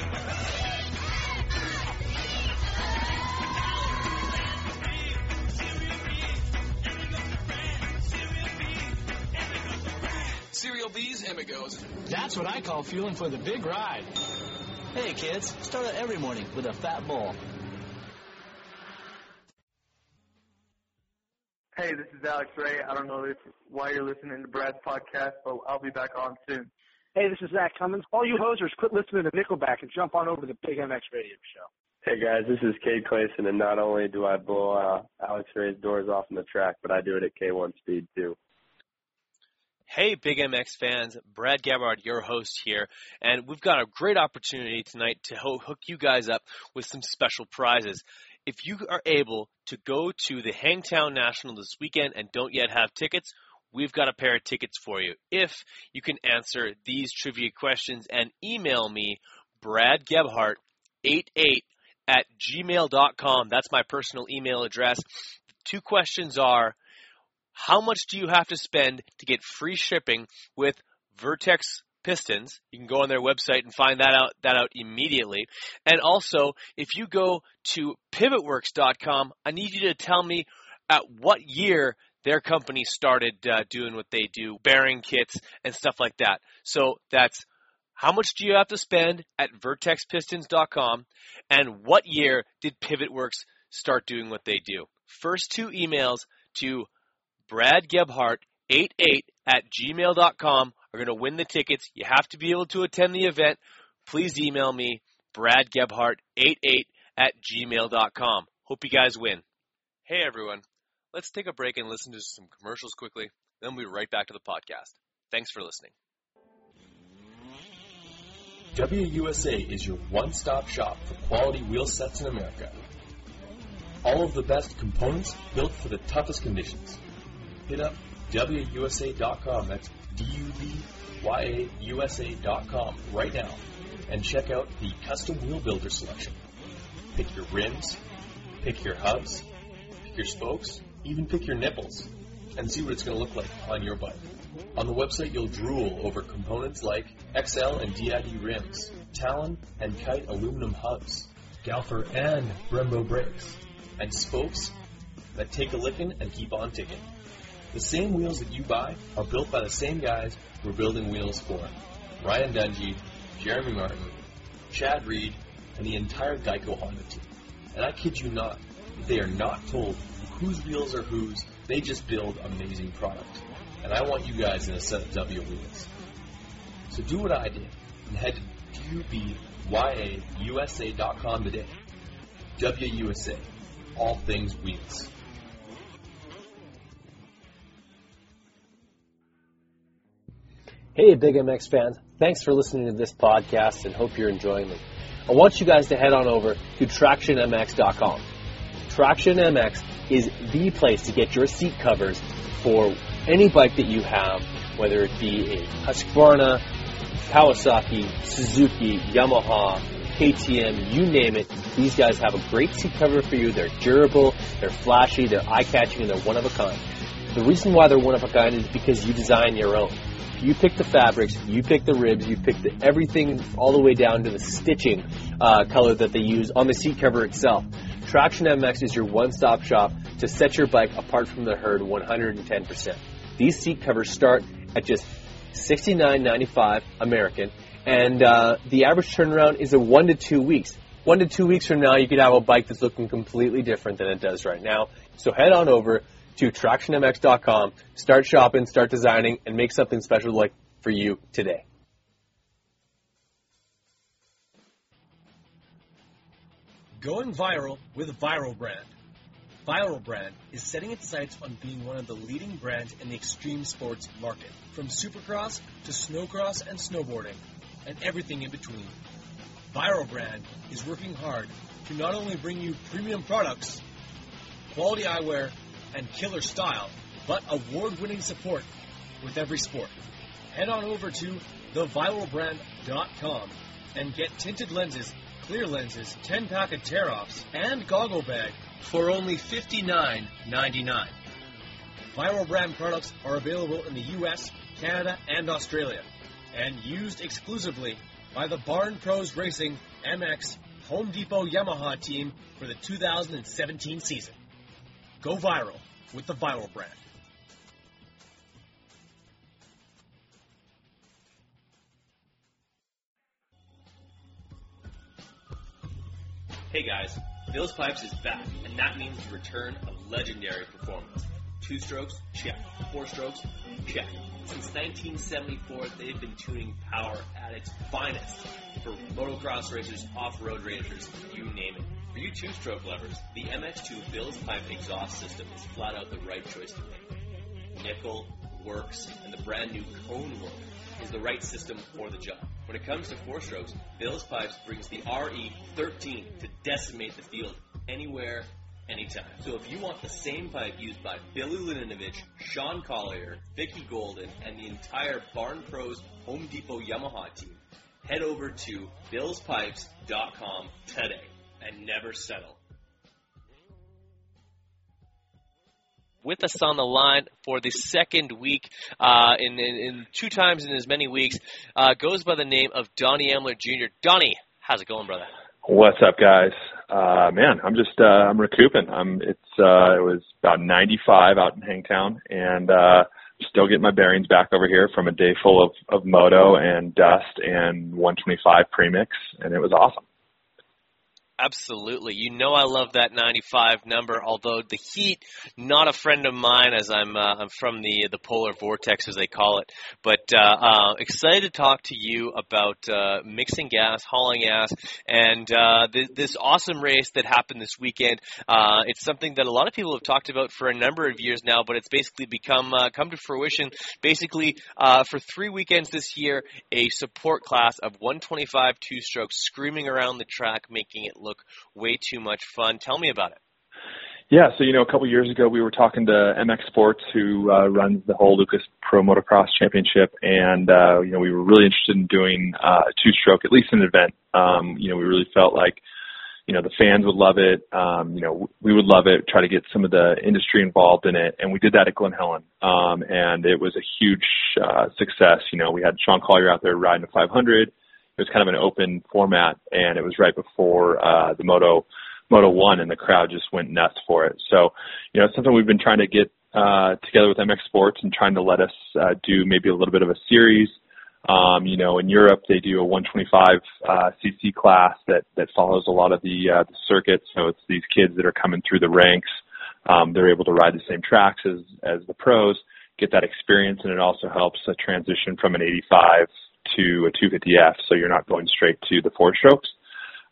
Cereal B's Amigos. That's what I call fueling for the big ride. Hey, kids, start out every morning with a fat bowl. Hey, this is Alex Ray. I don't know if, why you're listening to Brad's podcast, but I'll be back on soon. Hey, this is Zach Cummins. All you hosers, quit listening to Nickelback and jump on over to the Big MX Radio Show. Hey guys, this is Cade Clason, and not only do I blow uh, Alex Ray's doors off in the track, but I do it at K1 speed too. Hey, Big MX fans, Brad Gabbard, your host here, and we've got a great opportunity tonight to ho- hook you guys up with some special prizes. If you are able to go to the Hangtown National this weekend and don't yet have tickets, we've got a pair of tickets for you. If you can answer these trivia questions and email me, Brad Gebhart, 88 at gmail.com. That's my personal email address. Two questions are, how much do you have to spend to get free shipping with Vertex Pistons? You can go on their website and find that out that out immediately. And also, if you go to pivotworks.com, I need you to tell me at what year their company started uh, doing what they do, bearing kits and stuff like that. So that's how much do you have to spend at vertexpistons.com and what year did Pivotworks start doing what they do? First two emails to Brad Gebhart, 88 at gmail.com are going to win the tickets. You have to be able to attend the event. Please email me, Brad Gebhart, 88 at gmail.com. Hope you guys win. Hey everyone, let's take a break and listen to some commercials quickly, then we'll be right back to the podcast. Thanks for listening. WUSA is your one-stop shop for quality wheel sets in America. All of the best components built for the toughest conditions hit up WUSA.com. That's D-U-B-Y-A-U-S-A.com right now and check out the custom wheel builder selection. Pick your rims, pick your hubs, pick your spokes, even pick your nipples, and see what it's going to look like on your bike. On the website, you'll drool over components like Excel and DID rims, Talon and Kite aluminum hubs, Galfer and Brembo brakes, and spokes that take a licking and keep on ticking. The same wheels that you buy are built by the same guys who are building wheels for Ryan Dungey, Jeremy Martin, Chad Reed, and the entire Geico Honda team. And I kid you not, they are not told whose wheels are whose, they just build amazing product. And I want you guys in a set of W wheels. So do what I did and head to DubyaUSA.com today. WUSA, all things wheels. Hey, Big MX fans. Thanks for listening to this podcast and hope you're enjoying it. I want you guys to head on over to TractionMX.com. Traction MX is the place to get your seat covers for any bike that you have, whether it be a Husqvarna, Kawasaki, Suzuki, Yamaha, KTM, you name it. These guys have a great seat cover for you. They're durable, they're flashy, they're eye-catching, and they're one of a kind. The reason why they're one of a kind is because you design your own. You pick the fabrics, you pick the ribs, you pick the, everything all the way down to the stitching uh, color that they use on the seat cover itself. Traction MX is your one-stop shop to set your bike apart from the herd 110%. These seat covers start at just $69.95 American, and uh, the average turnaround is a one to two weeks. One to two weeks from now, you could have a bike that's looking completely different than it does right now. So head on over to TractionMX.com, start shopping, start designing, and make something special like for you today. Going viral with Viral Brand. Viral Brand is setting its sights on being one of the leading brands in the extreme sports market, from supercross to snowcross and snowboarding, and everything in between. Viral Brand is working hard to not only bring you premium products, quality eyewear, and killer style, but award-winning support with every sport. Head on over to theviralbrand.com and get tinted lenses, clear lenses, 10-pack of tear-offs, and goggle bag for only $59.99. Viral brand products are available in the US, Canada, and Australia, and used exclusively by the Barn Pros Racing MX Home Depot Yamaha team for the 2017 season. Go viral with the Viral brand. Hey guys, Bill's Pipes is back, and that means the return of legendary performance. Two strokes, check. Four strokes, Check. Since 1974, they've been tuning power at its finest for motocross racers, off-road racers, you name it. For you two-stroke lovers, the MX2 Bill's Pipe exhaust system is flat out the right choice to make. Nickel, works, and the brand new cone look is the right system for the job. When it comes to four strokes, Bill's Pipes brings the RE13 to decimate the field anywhere, anytime. So if you want the same pipe used by Billy Laninovich, Sean Collier, Vicky Golden, and the entire Barn Pros Home Depot Yamaha team, head over to billspipes.com today and never settle. with us on the line for the second week uh, in, in, in, two times in as many weeks uh, goes by the name of Donnie Emler Jr. Donnie, how's it going, brother? What's up, guys? Uh, man, I'm just uh, I'm recouping. I'm it's uh, it was about 95 out in Hangtown, and uh, still getting my bearings back over here from a day full of of moto and dust and 125 premix, and it was awesome. Absolutely. You know I love that 95 number, although the heat, not a friend of mine as I'm, uh, I'm from the, the polar vortex as they call it. But, uh, uh, excited to talk to you about, uh, mixing gas, hauling gas, and, uh, th- this awesome race that happened this weekend. Uh, it's something that a lot of people have talked about for a number of years now, but it's basically become, uh, come to fruition. Basically, uh, for three weekends this year, a support class of 125 two strokes screaming around the track, making it look look way too much fun. Tell me about it. Yeah, so you know, a couple years ago, we were talking to MX Sports, who uh, runs the whole Lucas Pro Motocross Championship, and uh, you know, we were really interested in doing uh, a two-stroke, at least an event. Um, you know, we really felt like, you know, the fans would love it. Um, you know, we would love it. Try to get some of the industry involved in it, and we did that at Glen Helen, um, and it was a huge uh, success. You know, we had Sean Collier out there riding a 500 it was kind of an open format, and it was right before uh, the Moto Moto One, and the crowd just went nuts for it. So, you know, it's something we've been trying to get uh, together with MX Sports and trying to let us uh, do maybe a little bit of a series. Um, you know, in Europe they do a 125 uh, cc class that that follows a lot of the uh, the circuits. So it's these kids that are coming through the ranks. Um, they're able to ride the same tracks as as the pros, get that experience, and it also helps a transition from an 85 to a 250F, so you're not going straight to the four strokes.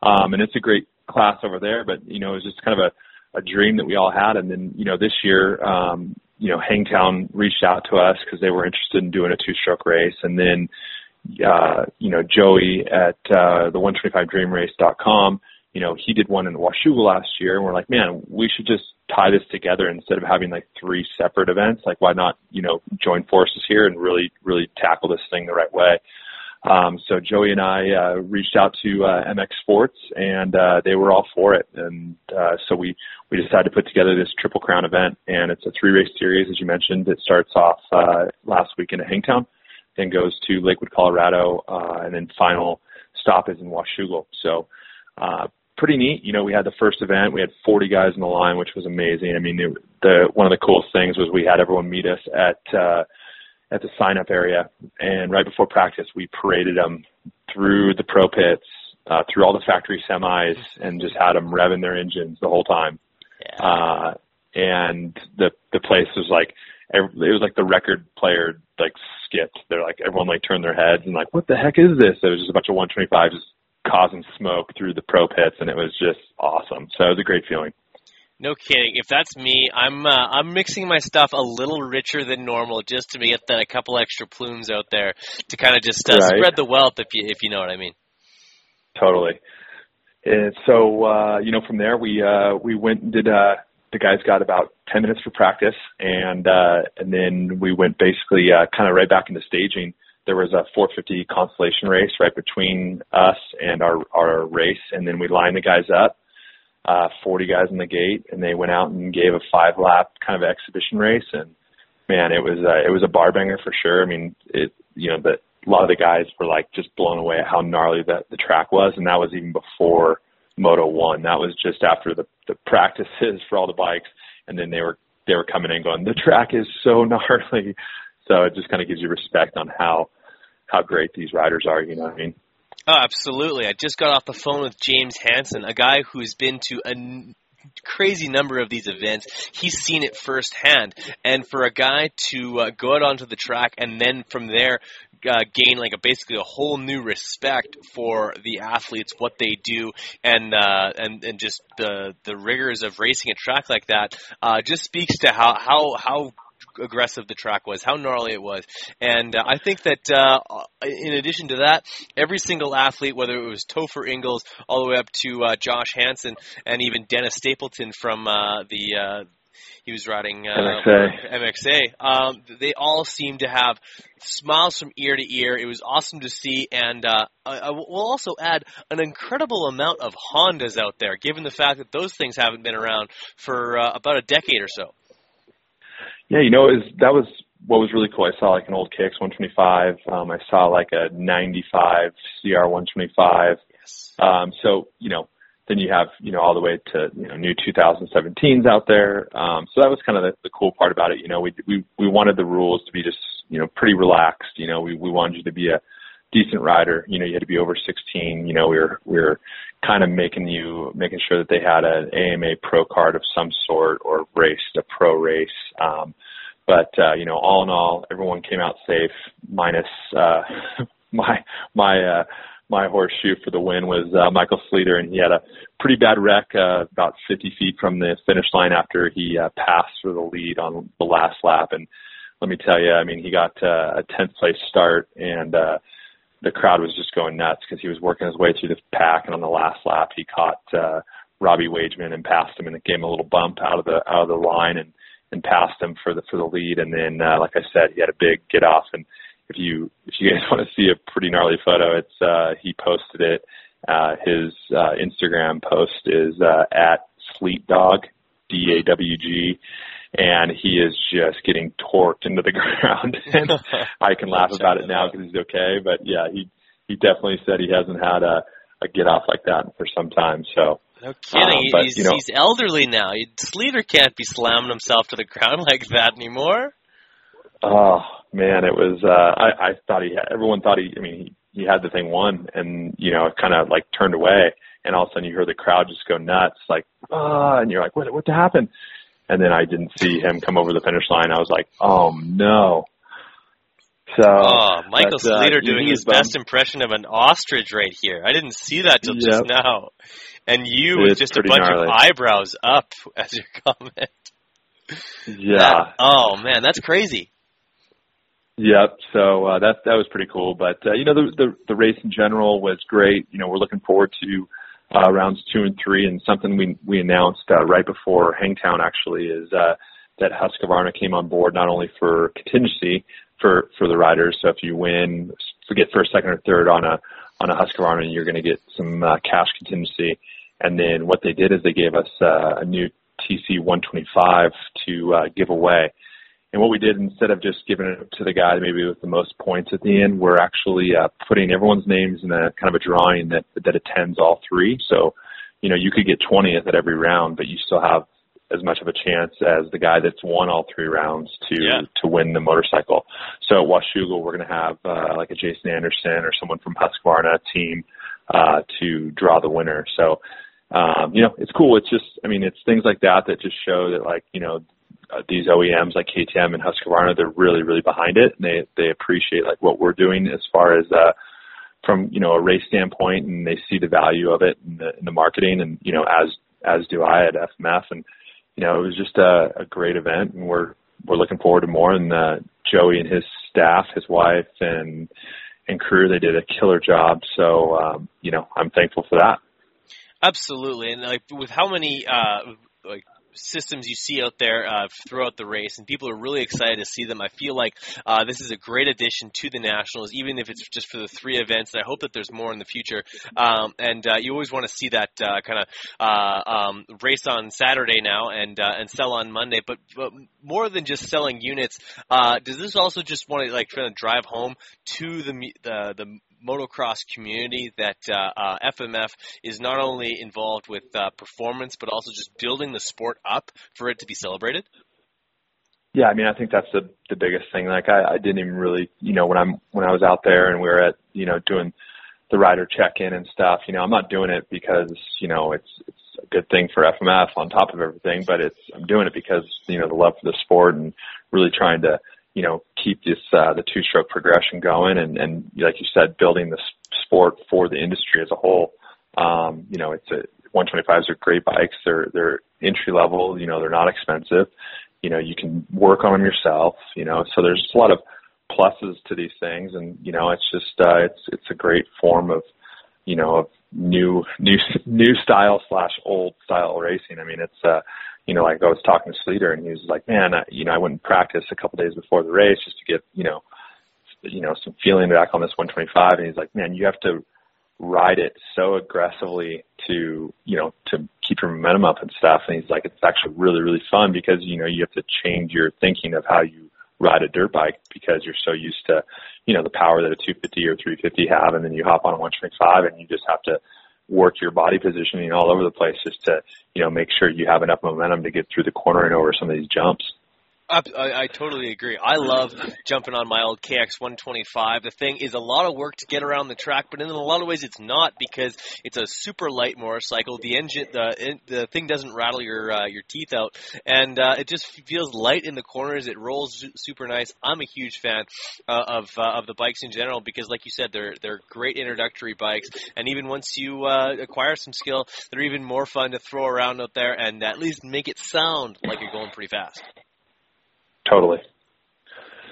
Um, and it's a great class over there, but you know, it was just kind of a, a dream that we all had. And then, you know, this year, um, you know, Hangtown reached out to us because they were interested in doing a two-stroke race, and then, uh, you know, Joey at uh, the 125dreamrace.com you know, he did one in Washougal last year, and we're like, man, we should just tie this together instead of having like three separate events. Like, why not, you know, join forces here and really, really tackle this thing the right way? Um, so Joey and I uh, reached out to uh, MX Sports, and uh, they were all for it. And uh, so we we decided to put together this Triple Crown event, and it's a three race series, as you mentioned. It starts off uh, last weekend at Hangtown, then goes to Lakewood, Colorado, uh, and then final stop is in Washougal. So uh, pretty neat. You know, we had the first event, we had 40 guys in the line, which was amazing. I mean, it, the one of the coolest things was we had everyone meet us at uh, at the sign up area, and right before practice, we paraded them through the pro pits, uh, through all the factory semis, and just had them revving their engines the whole time. Yeah. Uh, and the the place was like it was like the record player like skipped. They're like everyone like turned their heads and like what the heck is this? It was just a bunch of 125 just causing smoke through the pro pits, and it was just awesome. So it was a great feeling. No kidding. If that's me, I'm uh, I'm mixing my stuff a little richer than normal just to get that a couple extra plumes out there to kind of just uh, right. spread the wealth, if you if you know what I mean. Totally. And so uh, you know, from there we uh, we went and did. Uh, the guys got about ten minutes for practice, and uh, and then we went basically uh, kind of right back into staging there was a 450 constellation race right between us and our our race, and then we lined the guys up, uh, 40 guys in the gate, and they went out and gave a five lap kind of exhibition race, and man, it was uh, it was a bar banger for sure. I mean, it you know, but a lot of the guys were like just blown away at how gnarly that the track was, and that was even before Moto One. That was just after the the practices for all the bikes, and then they were they were coming in going, the track is so gnarly. So it just kind of gives you respect on how how great these riders are. You know what I mean? Oh, absolutely. I just got off the phone with James Hansen, a guy who's been to a crazy number of these events. He's seen it firsthand, and for a guy to uh, go out onto the track and then from there uh, gain like a basically a whole new respect for the athletes, what they do, and uh, and and just the the rigors of racing a track like that, uh, just speaks to how how how aggressive the track was, how gnarly it was. And uh, I think that uh, in addition to that, every single athlete, whether it was Topher Ingalls all the way up to uh, Josh Hansen and even Dennis Stapleton from uh, the uh, he was riding uh, MXA. MXA. Um, they all seemed to have smiles from ear to ear. It was awesome to see, and uh, I, I will also add an incredible amount of Hondas out there, given the fact that those things haven't been around for uh, about a decade or so. Yeah, you know, it was, that was what was really cool. I saw like an old KX 125. Um, I saw like a 95 CR 125. Yes. Um, so you know, then you have you know all the way to you know new 2017s out there. Um, so that was kind of the, the cool part about it. You know, we we we wanted the rules to be just you know pretty relaxed. You know, we we wanted you to be a decent rider. You know, you had to be over 16. You know, we were we were kind of making you making sure that they had an AMA Pro card of some sort or raced a pro race. Um, but uh, you know, all in all, everyone came out safe, minus uh, my my uh, my horseshoe for the win was uh, Michael Sleeter, and he had a pretty bad wreck uh, about 50 feet from the finish line after he uh, passed for the lead on the last lap. And let me tell you, I mean, he got uh, a 10th place start, and uh, the crowd was just going nuts because he was working his way through the pack, and on the last lap, he caught uh, Robbie Wageman and passed him, and it gave him a little bump out of the out of the line, and and passed him for the for the lead. And then, uh, like I said, he had a big get off and if you if you guys want to see a pretty gnarly photo, it's uh, he posted it. Uh, his uh, Instagram post is uh, at Sleet Dog D A W G, and he is just getting torqued into the ground. and I can laugh about it now because he's okay, but yeah, he he definitely said he hasn't had a a get off like that for some time. So no kidding. Um, but, he's, you know- he's elderly now. Sleeter can't be slamming himself to the ground like that anymore. Oh man, it was. uh I, I thought he. Had, everyone thought he. I mean, he, he had the thing won, and you know, it kind of like turned away, and all of a sudden you hear the crowd just go nuts, like ah, and you're like, what? What happened? And then I didn't see him come over the finish line. I was like, oh no. So, Oh, Michael but, uh, doing his bummed. best impression of an ostrich right here. I didn't see that till just now. And you with just a bunch gnarly. of eyebrows up as your comment. Yeah. That- oh man, that's crazy. Yep. So uh, that that was pretty cool. But uh, you know, the, the the race in general was great. You know, we're looking forward to uh, rounds two and three, and something we we announced uh, right before Hangtown actually is uh, that Husqvarna came on board not only for contingency for for the riders. So if you win, forget first, second, or third on a on a Husqvarna, you're going to get some uh, cash contingency. And then what they did is they gave us uh, a new TC 125 to uh, give away. And what we did instead of just giving it to the guy maybe with the most points at the end, we're actually uh, putting everyone's names in a kind of a drawing that that attends all three. So, you know, you could get 20th at every round, but you still have as much of a chance as the guy that's won all three rounds to Yeah. to win the motorcycle. So at Washougal, we're going to have uh, like a Jason Anderson or someone from Husqvarna team uh, to draw the winner. So, um, you know, it's cool. It's just, I mean, it's things like that that just show that like, you know, these OEMs like KTM and Husqvarna, they're really, really behind it, and they they appreciate like what we're doing as far as uh, from you know a race standpoint, and they see the value of it in the, in the marketing, and you know as as do I at FMF, and you know it was just a, a great event, and we're we're looking forward to more. And uh, Joey and his staff, his wife, and and crew, they did a killer job. So um, you know I'm thankful for that. Absolutely, and like with how many uh, like systems you see out there uh, throughout the race, and people are really excited to see them. I feel like uh, this is a great addition to the nationals, even if it's just for the three events. I hope that there's more in the future. Um, and uh, you always want to see that uh, kind of uh, um, race on Saturday now and uh, and sell on Monday. But, but more than just selling units, does this also just want to like kind of drive home to the the the motocross community that uh, uh, FMF is not only involved with uh, performance but also just building the sport up for it to be celebrated? Yeah, I mean, I think that's the the biggest thing. Like, I, I didn't even really, you know, when I'm when I was out there and we were at, you know, doing the rider check in and stuff. You know, I'm not doing it because you know it's it's a good thing for FMF on top of everything, but it's I'm doing it because you know the love for the sport and really trying to you know keep this uh, the two stroke progression going and and like you said building the sport for the industry as a whole. Um, you know, it's a 125s are great bikes. They're they're entry level. You know, they're not expensive. You know, you can work on them yourself. You know, so there's a lot of pluses to these things, and you know, it's just uh, it's it's a great form of you know of new new new style slash old style racing. I mean, it's uh, you know, like I was talking to Sleeter, and he was like, man, I, you know, I wouldn't practice a couple days before the race just to get you know, you know, some feeling back on this 125, and he's like, man, you have to ride it so aggressively to you know to keep your momentum up and stuff. And he's like it's actually really really fun because you know you have to change your thinking of how you ride a dirt bike because you're so used to you know the power that a 250 or 350 have and then you hop on a 125 and you just have to work your body positioning all over the place just to you know make sure you have enough momentum to get through the corner and over some of these jumps I, I, totally agree. I love jumping on my old KX 125. The thing is a lot of work to get around the track, but in a lot of ways it's not because it's a super light motorcycle. The engine, the the thing doesn't rattle your uh, your teeth out, and uh, it just feels light in the corners. It rolls super nice. I'm a huge fan uh, of uh, of the bikes in general because, like you said, they're they're great introductory bikes, and even once you uh, acquire some skill, they're even more fun to throw around out there and at least make it sound like you're going pretty fast. Totally.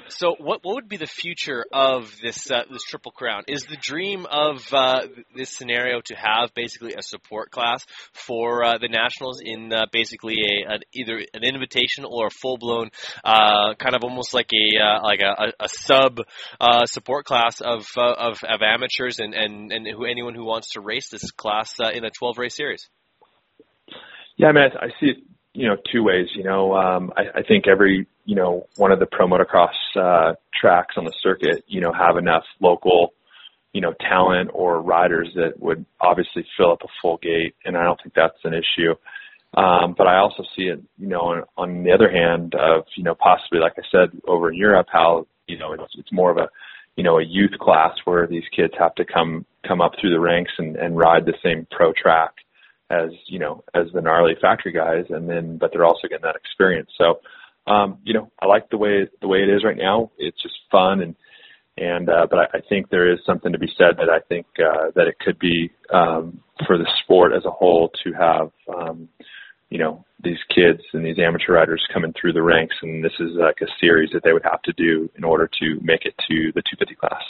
So, what what would be the future of this uh, this triple crown? Is the dream of uh, this scenario to have basically a support class for uh, the nationals in uh, basically a an, either an invitation or a full blown uh, kind of almost like a uh, like a, a sub support class of, of of amateurs and and and who anyone who wants to race this class in a twelve race series? Yeah, I mean, I, I see it you know two ways. You know, um, I, I think every you know one of the pro motocross uh, tracks on the circuit, you know, have enough local you know talent or riders that would obviously fill up a full gate, and I don't think that's an issue. Um, but I also see it, you know, on, on the other hand of, you know, possibly, like I said, over in Europe, how, you know, it's, it's more of a, you know, a youth class where these kids have to come, come up through the ranks and, and ride the same pro track as you know as the gnarly factory guys, and then but they're also getting that experience. So um, you know I like the way the way it is right now. It's just fun and and uh, but I, I think there is something to be said that I think uh, that it could be um, for the sport as a whole to have um, you know these kids and these amateur riders coming through the ranks, and this is like a series that they would have to do in order to make it to the 250 class.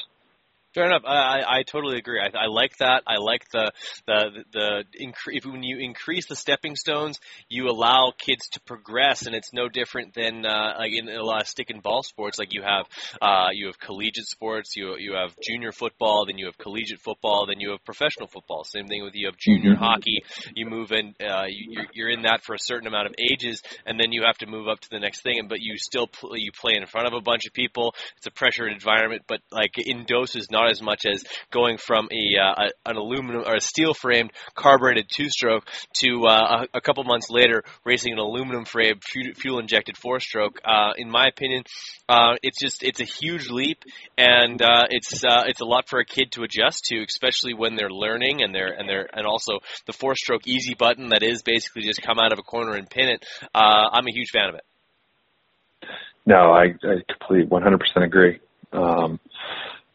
Fair enough. I, I totally agree. I, I like that. I like the the the increase when you increase the stepping stones, you allow kids to progress, and it's no different than uh, like in, in a lot of stick and ball sports. Like you have uh, you have collegiate sports, you you have junior football, then you have collegiate football, then you have professional football. Same thing with you have junior mm-hmm. hockey. You move in, uh, you, you're, you're in that for a certain amount of ages, and then you have to move up to the next thing. And But you still pl- you play in front of a bunch of people. It's a pressured environment, but like in doses, not as much as going from a, uh, an aluminum or a steel framed carbureted two stroke to uh, a, a, couple months later racing an aluminum framed fuel injected four stroke. Uh, in my opinion, uh, it's just it's a huge leap, and uh, it's uh, it's a lot for a kid to adjust to, especially when they're learning and they're and they're and also the four stroke easy button that is basically just come out of a corner and pin it. I'm a huge fan of it. No, I, I completely 100% agree. Um,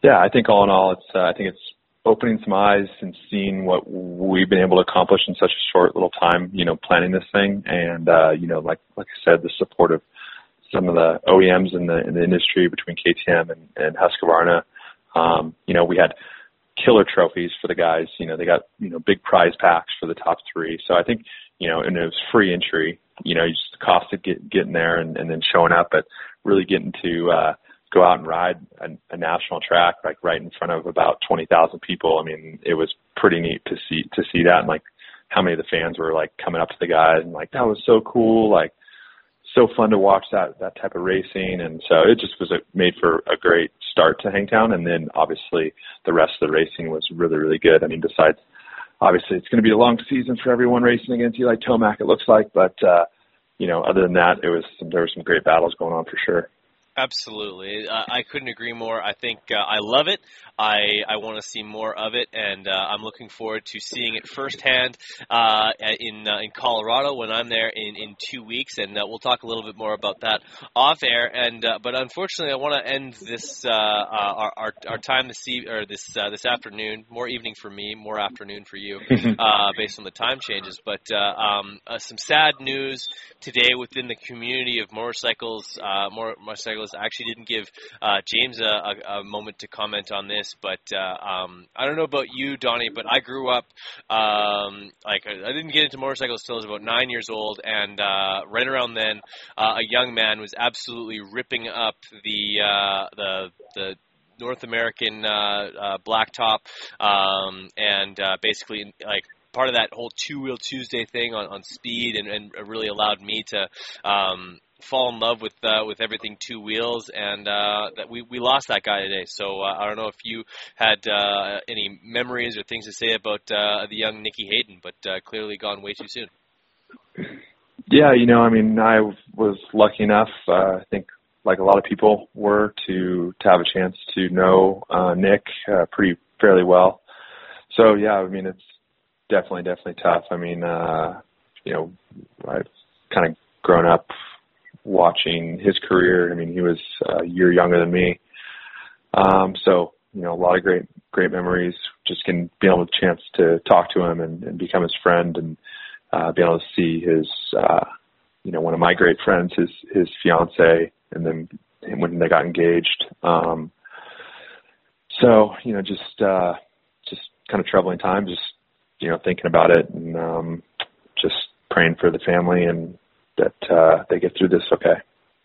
yeah, I think all in all, it's uh, I think it's opening some eyes and seeing what we've been able to accomplish in such a short little time. You know, planning this thing, and uh, you know, like like I said, the support of some of the OEMs in the in the industry between KTM and, and Husqvarna. Um, you know, we had killer trophies for the guys. You know, they got you know big prize packs for the top three. So I think you know, and it was free entry. You know, just the cost of get, getting there and, and then showing up, but really getting to uh, go out and ride a, a national track like right in front of about 20,000 people. I mean, it was pretty neat to see to see that and like how many of the fans were like coming up to the guys and like that was so cool, like so fun to watch that that type of racing and so it just was a, made for a great start to Hangtown and then obviously the rest of the racing was really really good. I mean, besides obviously it's going to be a long season for everyone racing against Eli Tomac it looks like, but uh you know, other than that, it was some, there were some great battles going on for sure. Absolutely, uh, I couldn't agree more. I think uh, I love it. I I want to see more of it, and uh, I'm looking forward to seeing it firsthand uh, in uh, in Colorado when I'm there in, in two weeks, and uh, we'll talk a little bit more about that off air. And uh, but unfortunately, I want to end this our, our our time this e- or this uh, this afternoon, more evening for me, more afternoon for you, uh, based on the time changes. But uh, um, uh, some sad news today within the community of motorcycles. Uh, more I actually didn't give uh, James a, a, a moment to comment on this, but uh, um, I don't know about you, Donnie, but I grew up um, like I didn't get into motorcycles till I was about nine years old, and uh, right around then, uh, a young man was absolutely ripping up the uh, the the North American blacktop, um, and basically like part of that whole two wheel Tuesday thing on, on speed, and, and really allowed me to. Um, fall in love with uh, with everything two wheels, and uh, that we we lost that guy today. So uh, I don't know if you had uh, any memories or things to say about uh, the young Nicky Hayden, but uh, clearly gone way too soon. Yeah, you know, I mean, I was lucky enough, uh, I think like a lot of people were to to have a chance to know uh Nick uh, pretty fairly well. So yeah, I mean it's definitely definitely tough. I mean, uh you know, I've kind of grown up watching his career. I mean, he was a year younger than me. Um so, you know, a lot of great great memories just can be able to chance to talk to him and, and become his friend and uh be able to see his uh you know, one of my great friends, his his fiance, and then when they got engaged. Um, so you know, just uh, just kind of troubling time. Just you know, thinking about it and um, just praying for the family and that uh, they get through this okay.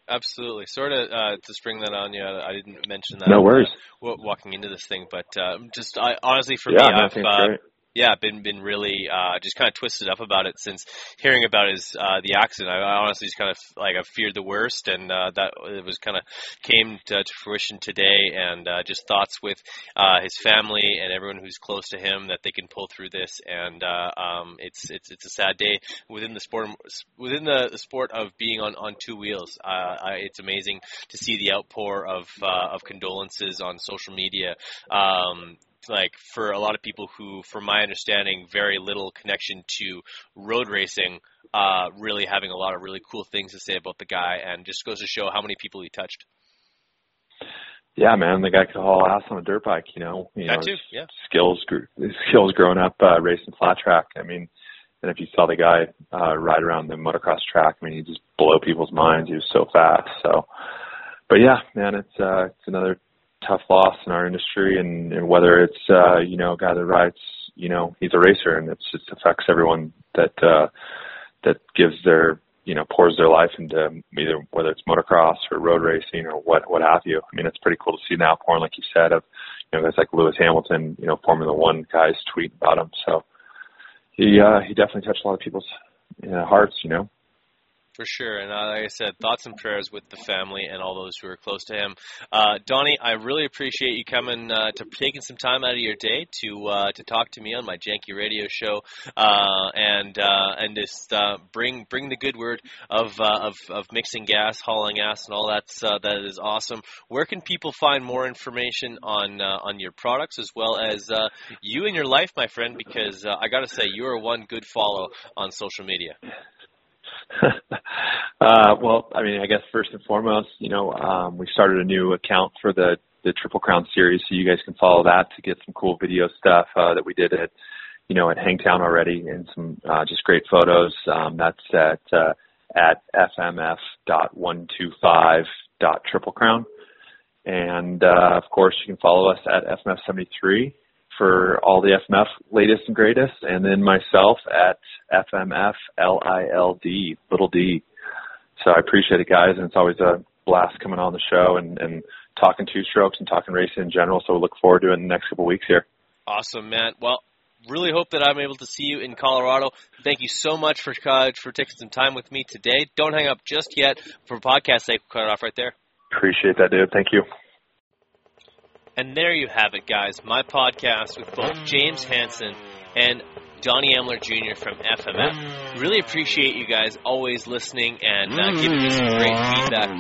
Absolutely. Sort of uh, to spring that on you, I didn't mention that. No worries. Uh, walking into this thing, but uh, just I, honestly, for Yeah, me, I've yeah, been been really uh, just kind of twisted up about it since hearing about his uh, the accident. I, I honestly just kind of like I feared the worst, and uh, that it was kind of came to, to fruition today. And uh, just thoughts with uh, his family and everyone who's close to him that they can pull through this. And uh, um, it's it's it's a sad day within the sport within the, sport of being on on two wheels. Uh, it's amazing to see the outpour of uh, of condolences on social media. Um, like for a lot of people who, from my understanding, very little connection to road racing, uh, really having a lot of really cool things to say about the guy, and just goes to show how many people he touched. Yeah, man, the guy could haul ass on a dirt bike. You know, you That know, too, yeah. skills, skills growing up uh, racing flat track. I mean, and if you saw the guy uh, ride around the motocross track, I mean, he just blow people's minds. He was so fast. So, but yeah, man, it's uh, it's another tough loss in our industry, and, and whether it's uh, you know a guy that rides, you know, he's a racer, and it just affects everyone that uh, that gives their you know pours their life into either whether it's motocross or road racing or what what have you. I mean, it's pretty cool to see now pouring, like you said, of you know guys like Lewis Hamilton, you know, Formula One guys tweet about him. So he uh, he definitely touched a lot of people's you know, hearts, you know. For sure, and uh, like I said, thoughts and prayers with the family and all those who are close to him. Uh, Donnie, I really appreciate you coming uh, to taking some time out of your day to uh, to talk to me on my janky radio show, uh, and uh, and just bring bring the good word of, of of mixing gas, hauling ass, and all that's uh, that is awesome. Where can people find more information on on your products as well as you and your life, my friend? Because I got to say, you are one good follow on social media. uh, well, I mean, I guess first and foremost, you know, um, we started a new account for the the Triple Crown series, so you guys can follow that to get some cool video stuff uh, that we did at, you know, at Hangtown already, and some uh, just great photos. Um, that's at uh, at fmf.125.triplecrown, and uh, of course, you can follow us at FMF73 for all the FMF latest and greatest, and then myself at FMF LILD, little d. So I appreciate it, guys, and it's always a blast coming on the show and, and talking two strokes and talking racing in general. So we look forward to it in the next couple of weeks here. Awesome, man. Well, really hope that I'm able to see you in Colorado. Thank you so much for uh, for taking some time with me today. Don't hang up just yet. For podcast sake, we'll cut it off right there. Appreciate that, dude. Thank you. And there you have it, guys. My podcast with both James Hansen and Donnie Emler Jr. from FMF. Really appreciate you guys always listening and uh, giving me some great feedback.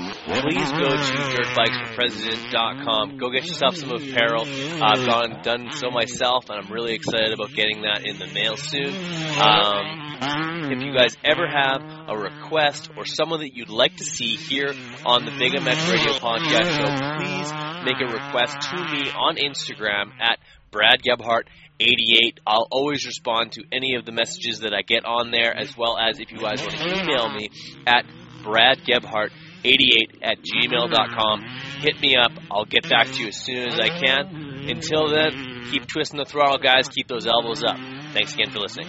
Please go to dirtbikesforpresident.com. Go get yourself some apparel. I've gone done so myself, and I'm really excited about getting that in the mail soon. Um, if you guys ever have a request or someone that you'd like to see here on the Big MX Radio Podcast Show, please make a request to me on Instagram at Brad Gebhart 88. I'll always respond to any of the messages that I get on there, as well as if you guys want to email me at bradgebhart88 at gmail.com. Hit me up. I'll get back to you as soon as I can. Until then, keep twisting the throttle, guys. Keep those elbows up. Thanks again for listening.